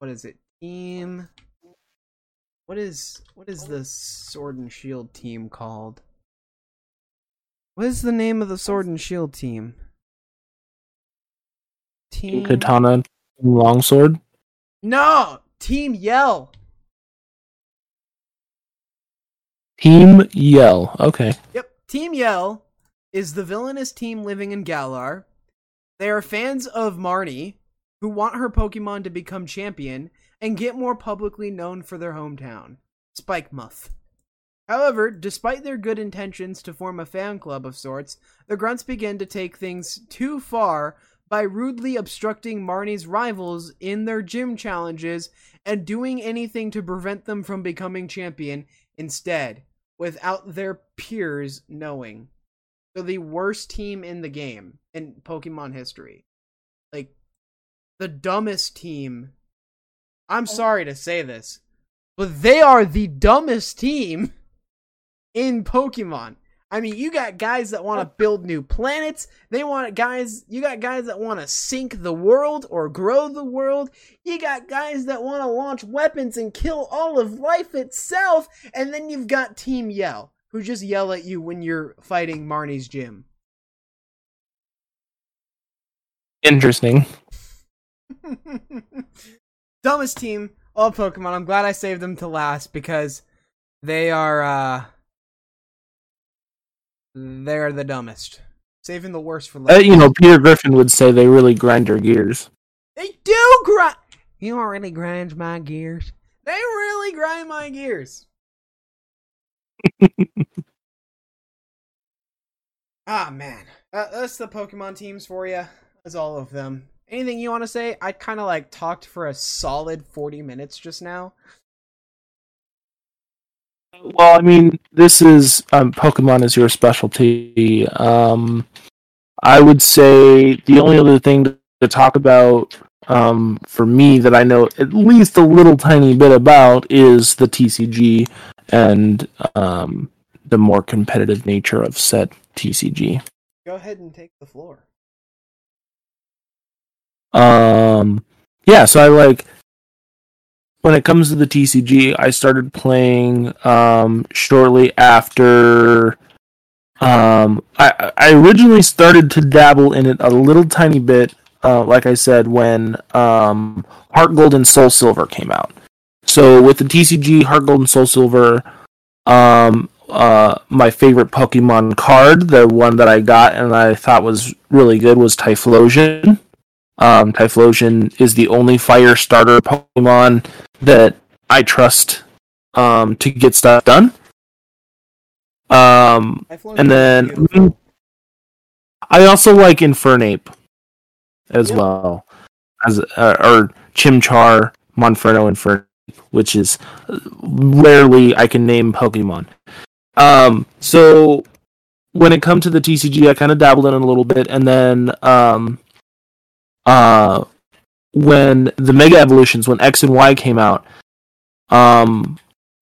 What is it? Team. What is what is the Sword and Shield team called? What is the name of the Sword and Shield team? Team Katana Longsword. No, Team Yell. Team Yell. Okay. Yep, Team Yell is the villainous team living in Galar. They are fans of Marnie, who want her Pokemon to become champion and get more publicly known for their hometown, Spikemuth. However, despite their good intentions to form a fan club of sorts, the Grunts begin to take things too far by rudely obstructing Marnie's rivals in their gym challenges and doing anything to prevent them from becoming champion instead, without their peers knowing. So the worst team in the game in Pokemon history. Like the dumbest team. I'm oh. sorry to say this, but they are the dumbest team in Pokemon. I mean, you got guys that want to build new planets. They want guys, you got guys that want to sink the world or grow the world. You got guys that want to launch weapons and kill all of life itself. And then you've got Team Yell, who just yell at you when you're fighting Marnie's gym. Interesting. Dumbest team of Pokemon. I'm glad I saved them to last because they are uh they're the dumbest. Saving the worst for Uh, last. you know, Peter Griffin would say they really grind your gears. They do grind. You don't really grind my gears. They really grind my gears. ah man, uh, that's the Pokemon teams for you. That's all of them. Anything you want to say? I kind of like talked for a solid forty minutes just now. Well, I mean, this is um, Pokemon is your specialty. Um, I would say the only other thing to, to talk about um, for me that I know at least a little tiny bit about is the TCG and um, the more competitive nature of said TCG. Go ahead and take the floor. Um, yeah, so I like when it comes to the TCG, I started playing um, shortly after. Um, I I originally started to dabble in it a little tiny bit, uh, like I said, when um, Heart Gold and Soul Silver came out. So with the TCG Heart Gold and Soul Silver, um, uh, my favorite Pokemon card, the one that I got and I thought was really good, was Typhlosion. Um, Typhlosion is the only fire starter Pokemon that I trust um, to get stuff done. Um, and then. I also like Infernape as Yeah. well as uh, or Chimchar, Monferno, Infernape, which is uh, rarely I can name Pokemon. Um, so when it comes to the TCG, I kind of dabbled in it a little bit, and then um, uh, when the Mega Evolutions, when X and Y came out, um,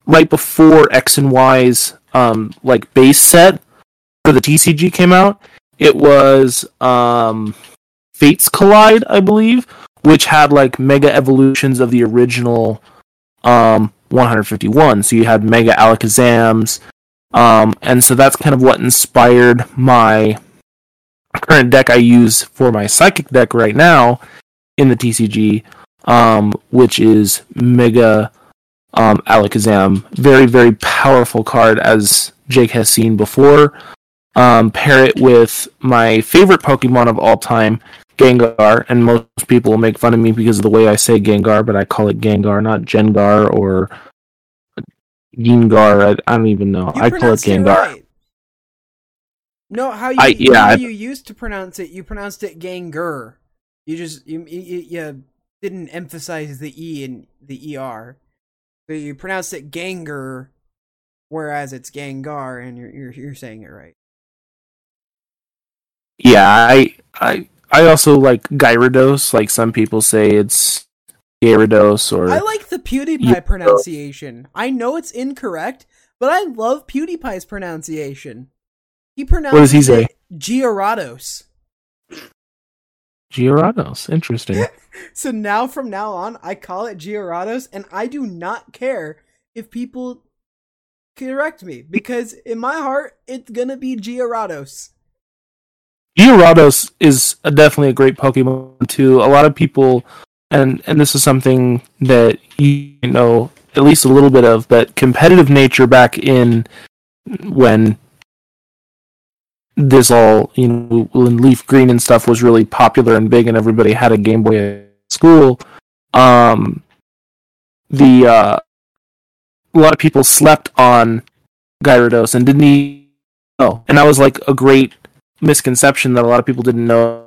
right before X and Y's um, like base set for the TCG came out. It was um, Fates Collide, I believe, which had like mega evolutions of the original um, 151. So you had Mega Alakazams, um, and so that's kind of what inspired my current deck I use for my Psychic deck right now in the TCG, um, which is Mega um, Alakazam. Very, very powerful card, as Jake has seen before. Um, pair it with my favorite Pokemon of all time, Gengar, and most people will make fun of me because of the way I say Gengar, but I call it Gengar, not Gengar or Gengar. I, I don't even know. You I call it Gengar. right. No, how you I- yeah, how I- you used to pronounce it, you pronounced it Ganger. You just you, you you didn't emphasize the e in the er. So you pronounced it Ganger, whereas it's Gengar, and you're you're, you're saying it right. Yeah, I I I also like Gyarados. Like some people say it's Gyarados or I like the PewDiePie Yeah. pronunciation. I know it's incorrect, but I love PewDiePie's pronunciation. He pronounces does he say? it Gyarados. Gyarados. Interesting. So now from now on, I call it Gyarados, and I do not care if people correct me because in my heart, it's gonna be Gyarados. Gyarados is a, definitely a great Pokemon too. A lot of people, and and this is something that you know at least a little bit of, but competitive nature back in when this all you know when Leaf Green and stuff was really popular and big, and everybody had a Game Boy at school. Um, the uh, a lot of people slept on Gyarados and didn't even know, and that was like a great misconception that a lot of people didn't know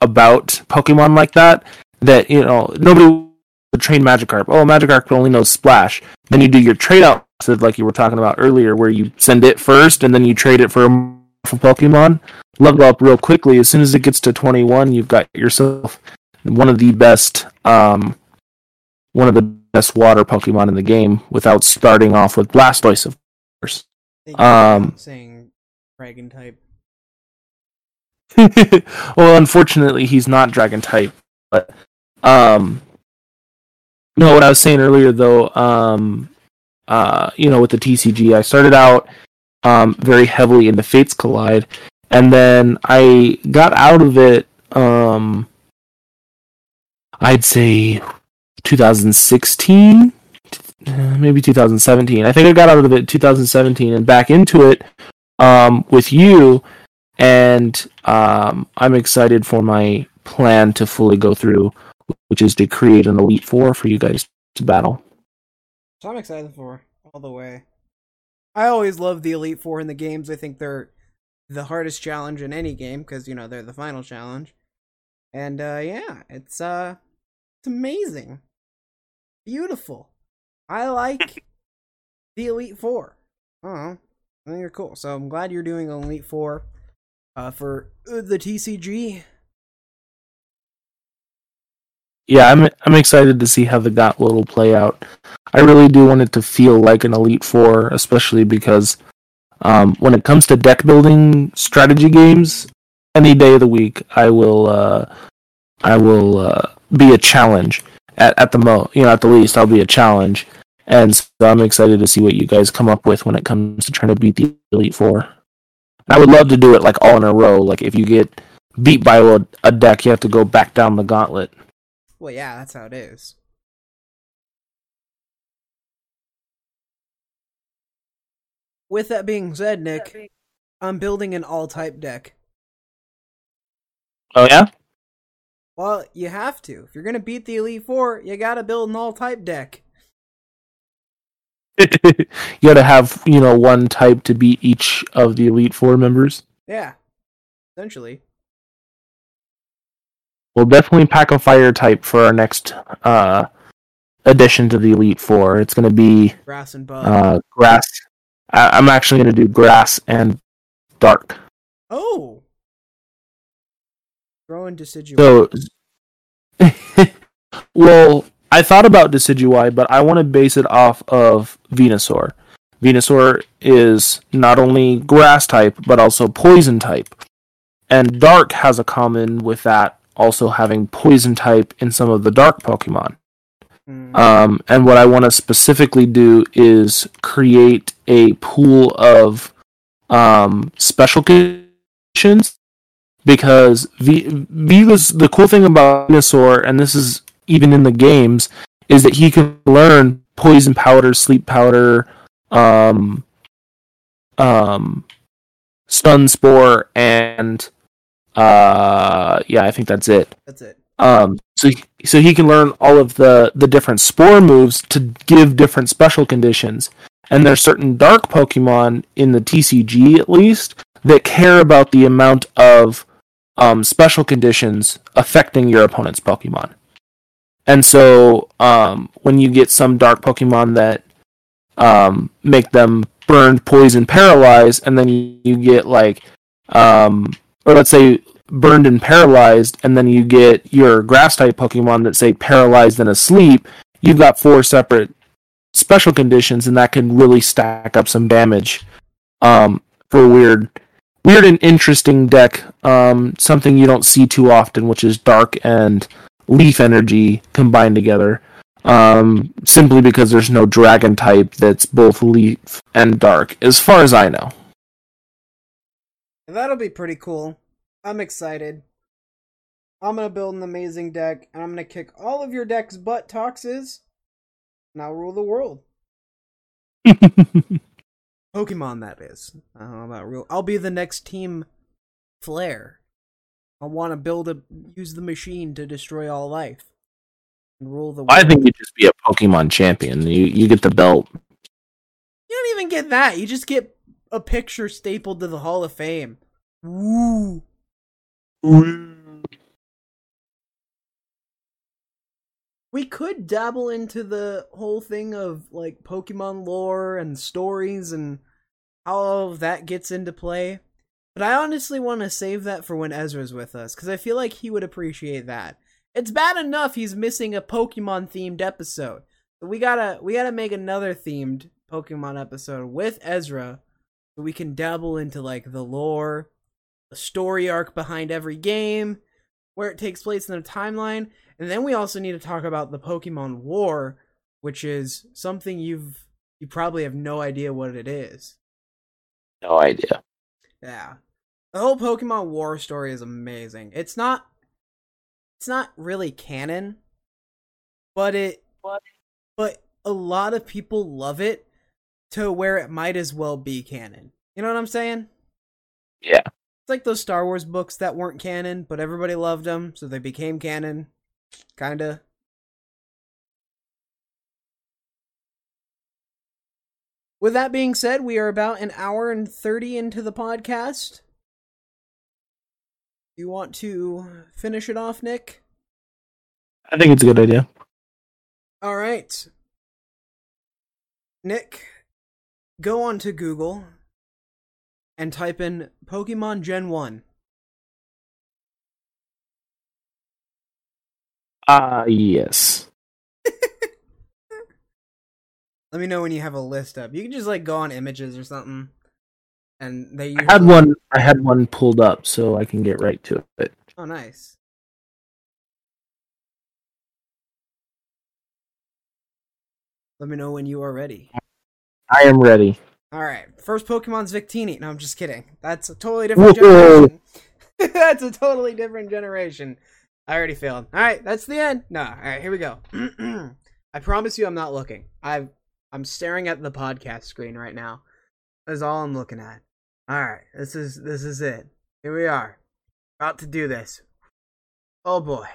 about Pokemon like that. That you know nobody would train Magikarp. Oh, Magikarp only knows Splash. Then you do your trade out like you were talking about earlier, where you send it first and then you trade it for a for Pokemon. Level up real quickly. As soon as it gets to twenty one, you've got yourself one of the best, um, one of the best water Pokemon in the game. Without starting off with Blastoise, of course. Um, saying dragon type. well, unfortunately, he's not dragon type. But um, no, what I was saying earlier, though, um, uh, you know, with the TCG, I started out um very heavily into Fates Collide, and then I got out of it. Um, I'd say 2016, uh, maybe 2017. I think I got out of it 2017 and back into it um with you and um, I'm excited for my plan to fully go through, which is to create an Elite Four for you guys to battle. So I'm excited for all the way. I always love the Elite Four in the games. I think they're the hardest challenge in any game because you know they're the final challenge. And uh yeah, it's uh it's amazing. Beautiful. I like the Elite Four. I. I think they're cool. So I'm glad you're doing Elite Four uh for uh, the TCG. Yeah, I'm I'm excited to see how the Gauntlet will play out. I really do want it to feel like an Elite Four, especially because um, when it comes to deck building strategy games, any day of the week, I will uh, I will uh, be a challenge at at the mo you know at the least I'll be a challenge, and so I'm excited to see what you guys come up with when it comes to trying to beat the Elite Four. I would love to do it like all in a row. Like if you get beat by a, a deck, you have to go back down the gauntlet. Well, yeah, that's how it is. With that being said, Nick, I'm building an all type deck. Oh yeah. Well, you have to. If you're gonna beat the Elite Four, you gotta build an all type deck. you gotta have you know one type to beat each of the elite four members Yeah. Essentially. We'll definitely pack a fire type for our next uh addition to the elite four it's gonna be Grass and bug. uh grass I- i'm actually gonna do grass and dark oh! Throw in deciduous. so well I thought about Decidueye, but I want to base it off of Venusaur. Venusaur is not only grass type, but also poison type. And Dark has a common with that, also having poison type in some of the Dark Pokemon. Mm. Um, and what I want to specifically do is create a pool of um, special conditions because v- Venus, the cool thing about Venusaur, and this is even in the games, is that he can learn poison powder, sleep powder, um, um, stun spore, and uh, yeah, I think that's it. That's it. Um, so so he can learn all of the the different spore moves to give different special conditions. And there's certain dark Pokemon in the TCG at least that care about the amount of um, special conditions affecting your opponent's Pokemon. And so um, when you get some dark Pokemon that um, make them burned, poison, paralyzed, and then you, you get like, um, or let's say burned and paralyzed, and then you get your grass type Pokemon that say paralyzed and asleep, you've got four separate special conditions, and that can really stack up some damage um, for a weird, weird and interesting deck. Um, something you don't see too often, which is dark and leaf energy combined together. Um, simply because there's no dragon type that's both leaf and dark, as far as I know. That'll be pretty cool. I'm excited. I'm gonna build an amazing deck, and I'm gonna kick all of your deck's butt toxes, and I'll rule the world. Pokemon, that is. I don't know about real. I'll be the next team Flare. I want to build a use the machine to destroy all life and rule the world. I think you'd just be a Pokemon champion. You you get the belt. you don't even get that. You just get a picture stapled to the Hall of Fame. Woo! We could dabble into the whole thing of like Pokemon lore and stories and how all of that gets into play. But I honestly want to save that for when Ezra's with us because I feel like he would appreciate that. It's bad enough he's missing a Pokemon themed episode. But we gotta we gotta make another themed Pokemon episode with Ezra so we can dabble into like the lore, the story arc behind every game, where it takes place in the timeline, and then we also need to talk about the Pokemon War, which is something you've you probably have no idea what it is. No idea. Yeah. The whole Pokemon War story is amazing. It's not it's not really canon, but it but a lot of people love it to where it might as well be canon. You know what I'm saying? Yeah. It's like those Star Wars books that weren't canon, but everybody loved them, so they became canon. Kinda. With that being said, we are about an hour and 30 into the podcast. You want to finish it off, Nick? I think it's a good idea. All right. Nick, go on to Google and type in Pokemon Gen 1. Ah, uh, yes. Let me know when you have a list up. You can just like go on images or something. And they I had one. I had one pulled up, so I can get right to it. Oh, nice. Let me know when you are ready. I am ready. All right. First Pokemon's Victini. No, I'm just kidding. That's a totally different generation. that's a totally different generation. I already failed. All right, that's the end. No, all right, here we go. I promise you, I'm not looking. I've I'm staring at the podcast screen right now. That's all I'm looking at. All right, this is this is it. Here we are, about to do this. Oh boy.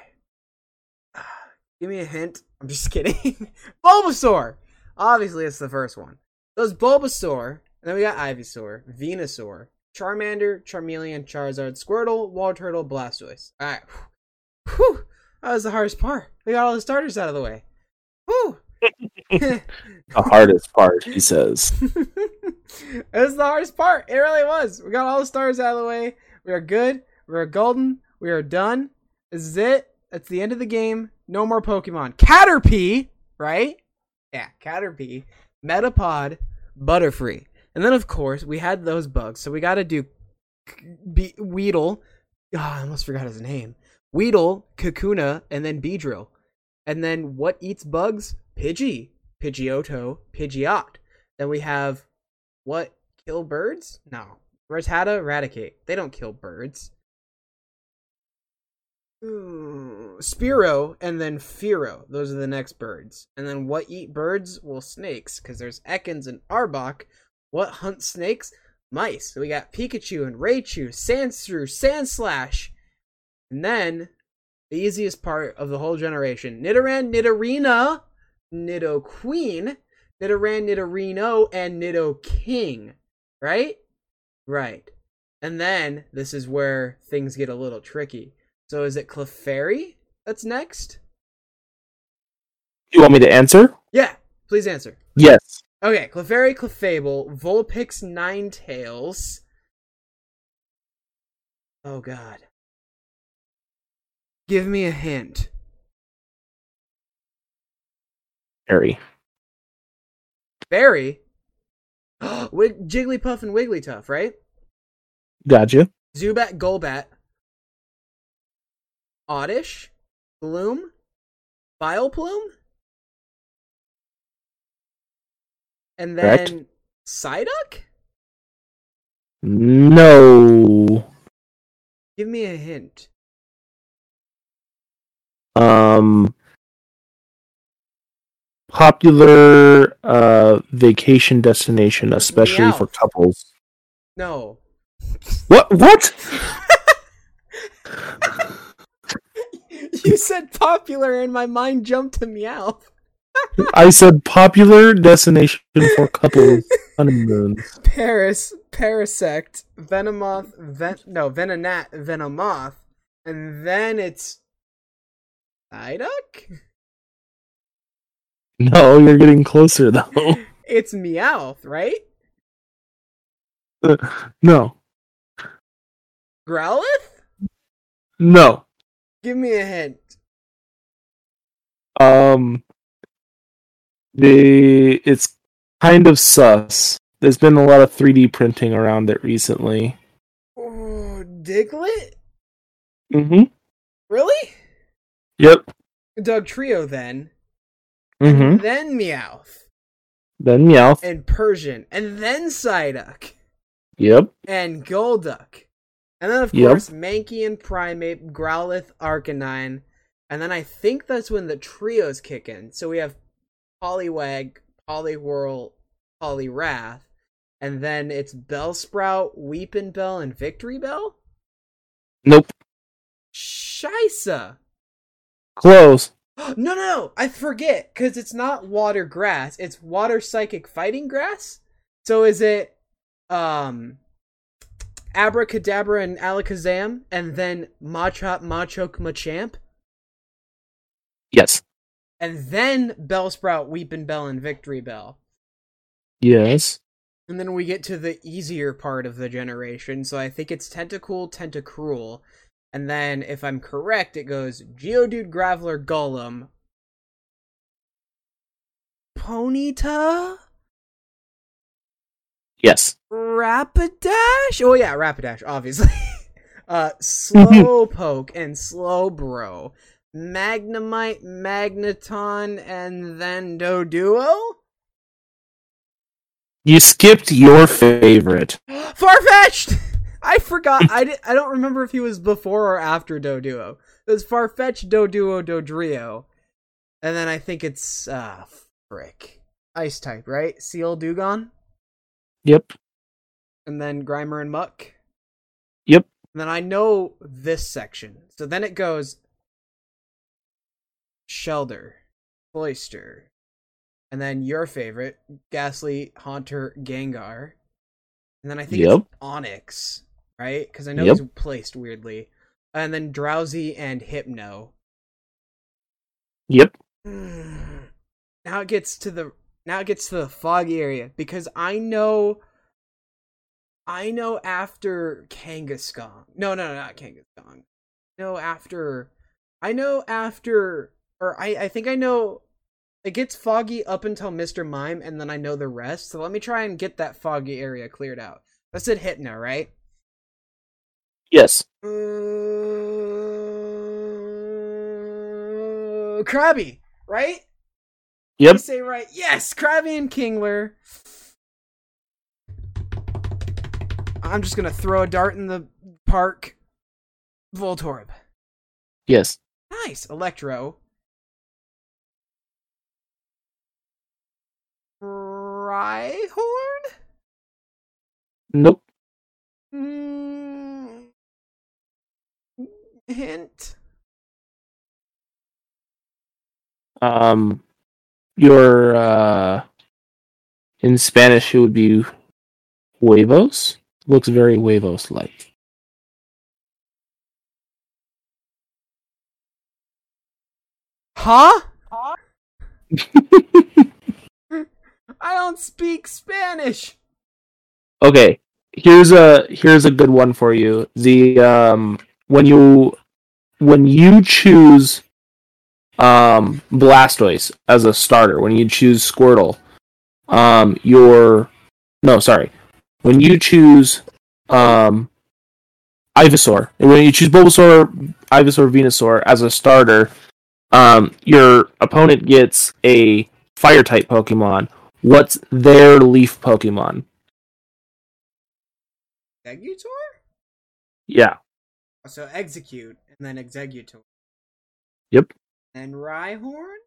Give me a hint. I'm just kidding. Bulbasaur. Obviously, it's the first one. It's Bulbasaur, and then we got Ivysaur, Venusaur, Charmander, Charmeleon, Charizard, Squirtle, Turtle, Blastoise. All right. Whew. That was the hardest part. We got all the starters out of the way. Whew. the hardest part, he says. it was the hardest part. It really was. We got all the stars out of the way. We are good. We are golden. We are done. This is it. That's the end of the game. No more Pokemon. Caterpie, right? Yeah, Caterpie, Metapod, Butterfree. And then, of course, we had those bugs, so we got to do Be- Weedle. Oh, I almost forgot his name. Weedle, Kakuna, and then Beedrill. And then what eats bugs? Pidgey, Pidgeotto, Pidgeot. Then we have what? Kill birds? No. Rattata, Raticate. They don't kill birds. Ooh, Spearow and then Fearow. Those are the next birds. And then what eat birds? Well, snakes, because there's Ekans and Arbok. What hunt snakes? Mice. So we got Pikachu and Raichu, Sandshrew, Sandslash. And then the easiest part of the whole generation Nidoran, Nidorina, Nidoqueen, Nidoran, Nidorino, and Nidoking. Right? Right. And then this is where things get a little tricky. So is it Clefairy that's next? You want me to answer? Yeah, please answer. Yes. Okay, Clefairy, Clefable, Vulpix, Ninetales. Oh god. Give me a hint. Barry? Wig- Jigglypuff and Wigglytuff, right? Gotcha. Zubat, Golbat. Oddish? Gloom? Vileplume? And Correct. then Psyduck? No. Give me a hint. Um. Popular uh vacation destination, especially for couples. No. What? What? you said popular and my mind jumped to meow. I said popular destination for couples honeymoons. Paris, Parasect, Venomoth, Ven- no, Venonat, Venomoth, and then it's Psyduck? No, you're getting closer though. It's Meowth, right? Uh, no, Growlithe? no. Give me a hint. Um, the it's kind of sus. There's been a lot of 3D printing around it recently. Oh, Diglett? Mm-hmm. Really? Yep. Dugtrio then. Mm-hmm. Then Meowth. Then Meowth. And Persian. And then Psyduck. Yep. and Golduck. And then, of Yep. course, Mankey and Primeape, Growlithe, Arcanine. And then I think that's when the trios kick in. So we have Poliwag, Poliwhirl, Poliwrath. And then it's Bellsprout, Weepinbell, and Victreebel? Nope. Shisa! Close. No, no, no, I forget, because it's not water grass, it's water psychic fighting grass. So is it, um, Abracadabra and Alakazam, and then Machop, Machoke, Machamp, Yes. and then Bellsprout, Weepinbell, and Victreebel. Yes. And then we get to the easier part of the generation, so I think it's Tentacool, Tentacruel. And then, if I'm correct, it goes Geodude, Graveler, Golem, Ponyta, Yes. Rapidash. Oh yeah, Rapidash, obviously. uh, Slowpoke and Slowbro, Magnemite, Magneton, and then Doduo. You skipped your favorite. Farfetch'd. I forgot. I, I don't remember if he was before or after Doduo. It was Farfetch'd, Doduo, Dodrio, and then I think it's uh frick Ice type, right? Seel Dewgong, Yep. And then Grimer and Muck. Yep. And then I know this section. So then it goes Shellder, Cloyster, and then your favorite, Gastly, Haunter, Gengar. And then I think Yep. it's Onix, right? Because I know Yep. he's placed weirdly. And then Drowzee and Hypno. Yep. Now it gets to the now it gets to the foggy area because I know I know after Kangaskong. No, no, no, not Kangaskong. No, after I know after or I I think I know. It gets foggy up until Mr. Mime, and then I know the rest. So let me try and get that foggy area cleared out. That's it. Hypno, right? Yes. Uh, Krabby, right? Yep. You say right. Yes, Krabby and Kingler. I'm just gonna throw a dart in the park. Voltorb. Yes. Nice. Electro. Rhyhorn? Nope. Mm, hint. Um, your uh, in Spanish it would be huevos. Looks very huevos like. Huh? I don't speak Spanish. okay, here's a here's a good one for you. The um when you when you choose um Blastoise as a starter, when you choose Squirtle, um your no, sorry. When you choose um Ivysaur, and when you choose Bulbasaur, Ivysaur, Venusaur as a starter, um your opponent gets a fire type Pokemon. What's their leaf Pokemon? Exeggutor? Yeah. So Exeggcute and then Exeggutor. Yep. And Rhyhorn?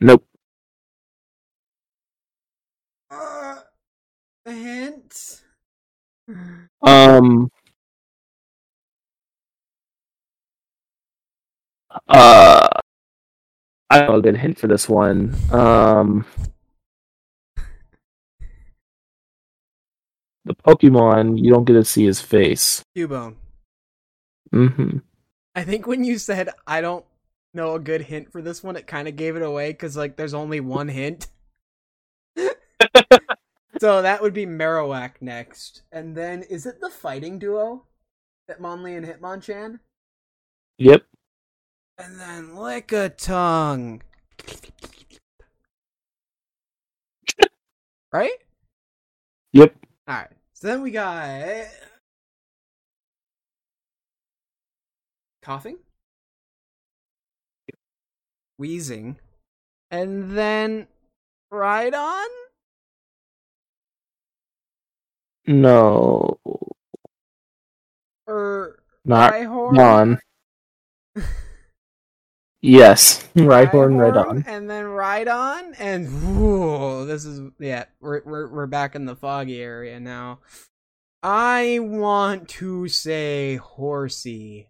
Nope. Uh, a hint. Um. Uh. I don't know a good hint for this one. Um. The Pokemon, you don't get to see his face. Cubone. hmm I think when you said I don't know a good hint for this one, it kind of gave it away because like there's only one hint. So that would be Marowak next, and then is it the fighting duo, Hitmonlee and Hitmonchan, Yep. and then Lickitung. right? Yep. All right. So then we got Koffing, Weezing, and then Rhydon. No. Or Not Rhyhorn? on. Yes. Rhyhorn, right on. and then ride on, and whoa, this is yeah, we're we're we're back in the foggy area now. I want to say Horsea.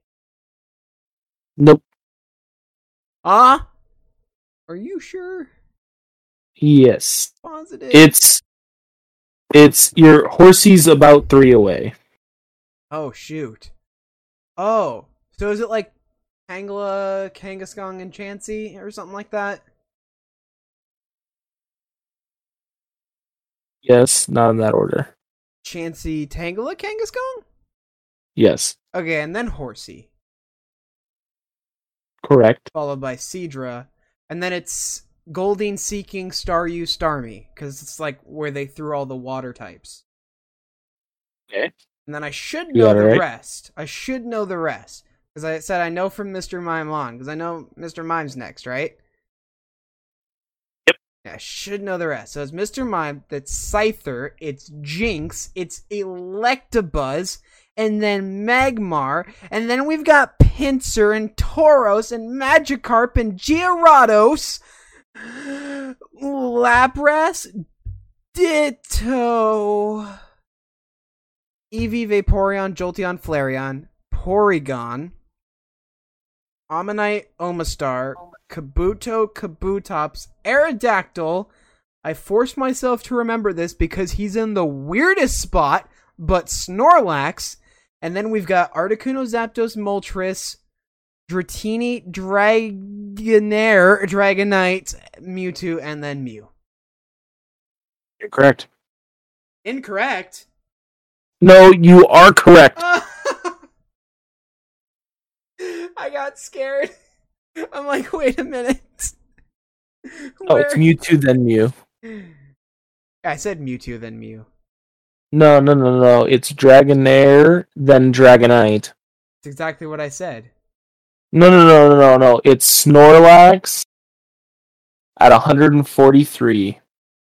Nope. Ah, are you sure? Yes. Positive. It's. It's your Horsea's about three away. Oh shoot. Oh, so is it like Tangela, Kangaskong, and Chansey or something like that? Yes, not in that order. Chansey, Tangela, Kangaskong? Yes. Okay, and then Horsey, Correct. followed by Seadra, and then it's Goldeen, Seaking, Staryu, Starmie, because it's like where they threw all the water types. Okay. And then I should know the right. rest. I should know the rest. Because I said I know from Mr. Mime on, because I know Mr. Mime's next, right? Yep. Yeah, I should know the rest. So it's Mr. Mime, that's Scyther, it's Jynx, it's Electabuzz, and then Magmar, and then we've got Pinsir and Tauros and Magikarp and Gyarados, Lapras, Ditto, Eevee, Vaporeon, Jolteon, Flareon, Porygon, Ammonite, Omastar, Kabuto, Kabutops, Aerodactyl. I forced myself to remember this because he's in the weirdest spot, but Snorlax. And then we've got Articuno, Zapdos, Moltres, Dratini, Dragonair, Dragonite, Mewtwo, and then Mew. You're correct. Incorrect. No, you are correct. I got scared. I'm like, wait a minute. Oh, it's Mewtwo then Mew. I said Mewtwo then Mew. No, no, no, no. It's Dragonair then Dragonite. It's exactly what I said. No, no, no, no, no, no. It's Snorlax at 143.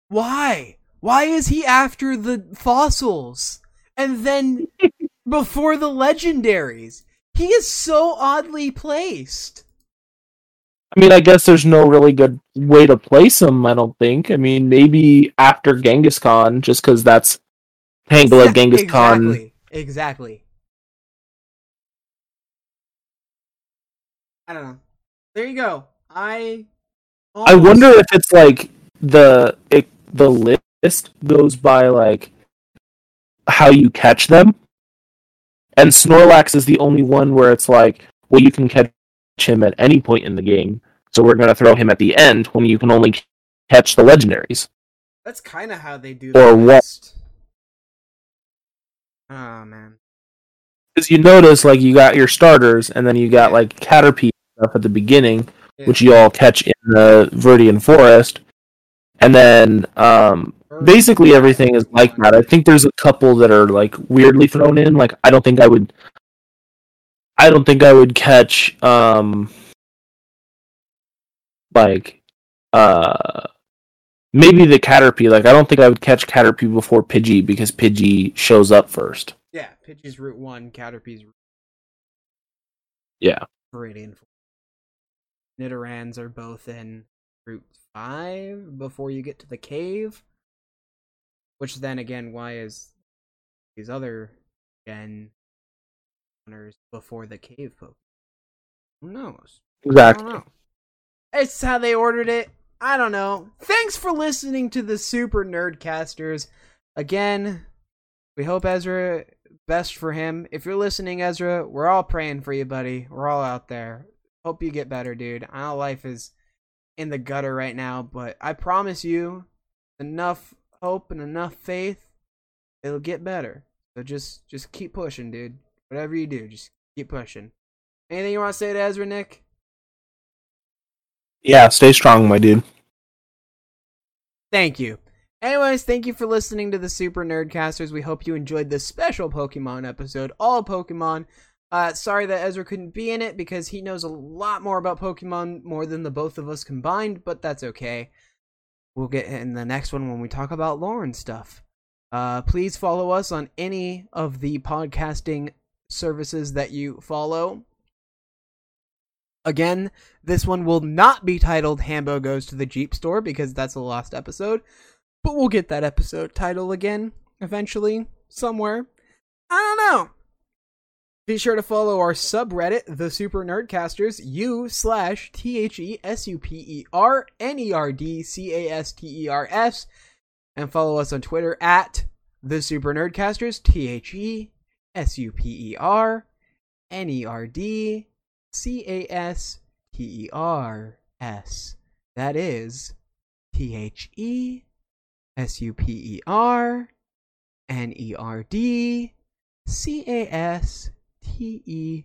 Why? Why is he after the fossils? And then before the legendaries? He is so oddly placed. I mean, I guess there's no really good way to place him, I don't think. I mean, maybe after Genghis Khan, just because that's Tangela Genghis Khan. Exactly. Exactly. I don't know. There you go. I. I wonder if it's like the it, the list goes by like how you catch them, and Snorlax is the only one where it's like, well, you can catch him at any point in the game, so we're gonna throw him at the end when you can only catch the legendaries. That's kind of how they do it. Or the what? Oh man. Because you notice, like, you got your starters, and then you got like Caterpie stuff at the beginning, Yeah. which you all catch in the Viridian Forest, and then um, basically everything is like that. I think there's a couple that are like weirdly thrown in. Like I don't think I would I don't think I would catch um like uh maybe the Caterpie. Like I don't think I would catch Caterpie before Pidgey because Pidgey shows up first. Pidgey's Route 1, Caterpie's Route Yeah. Viridian. Nidorans are both in Route 5 before you get to the cave. Which then again, why is these other gen hunters before the cave Pokemon? Who knows? I Exactly. don't know. It's how they ordered it. I don't know. Thanks for listening to the Super Nerdcasters. Again, we hope Ezra best for him. If you're listening, Ezra, we're all praying for you, buddy. We're all out there. Hope you get better, dude. I know life is in the gutter right now, but I promise you, enough hope and enough faith, it'll get better. So just just keep pushing, dude. Whatever you do, just keep pushing. Anything you want to say to Ezra, Nick? Yeah, stay strong, my dude. Thank you. Anyways, thank you for listening to the Super Nerdcasters. We hope you enjoyed this special Pokemon episode, all Pokemon. Uh, sorry that Ezra couldn't be in it because he knows a lot more about Pokemon more than the both of us combined, but that's okay. We'll get in the next one when we talk about lore and stuff. Uh, please follow us on any of the podcasting services that you follow. Again, this one will not be titled Hambo Goes to the Jeep Store because that's the last episode. But we'll get that episode title again eventually, somewhere. I don't know. Be sure to follow our subreddit, the Super Nerdcasters, u slash T H E S U P E R N E R D C A S T E R S, and follow us on Twitter at the Super Nerdcasters, T H E S U P E R N E R D C A S T E R S. That is T H E S U P E R N E R D C A S T E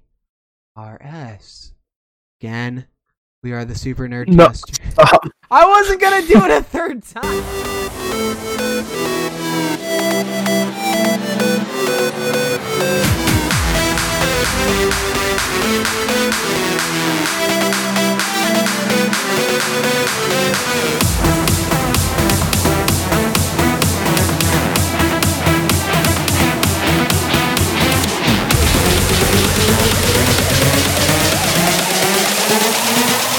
R S. Again, we are the Super Nerd No. I wasn't gonna do it a third time. Thank you. Thank you.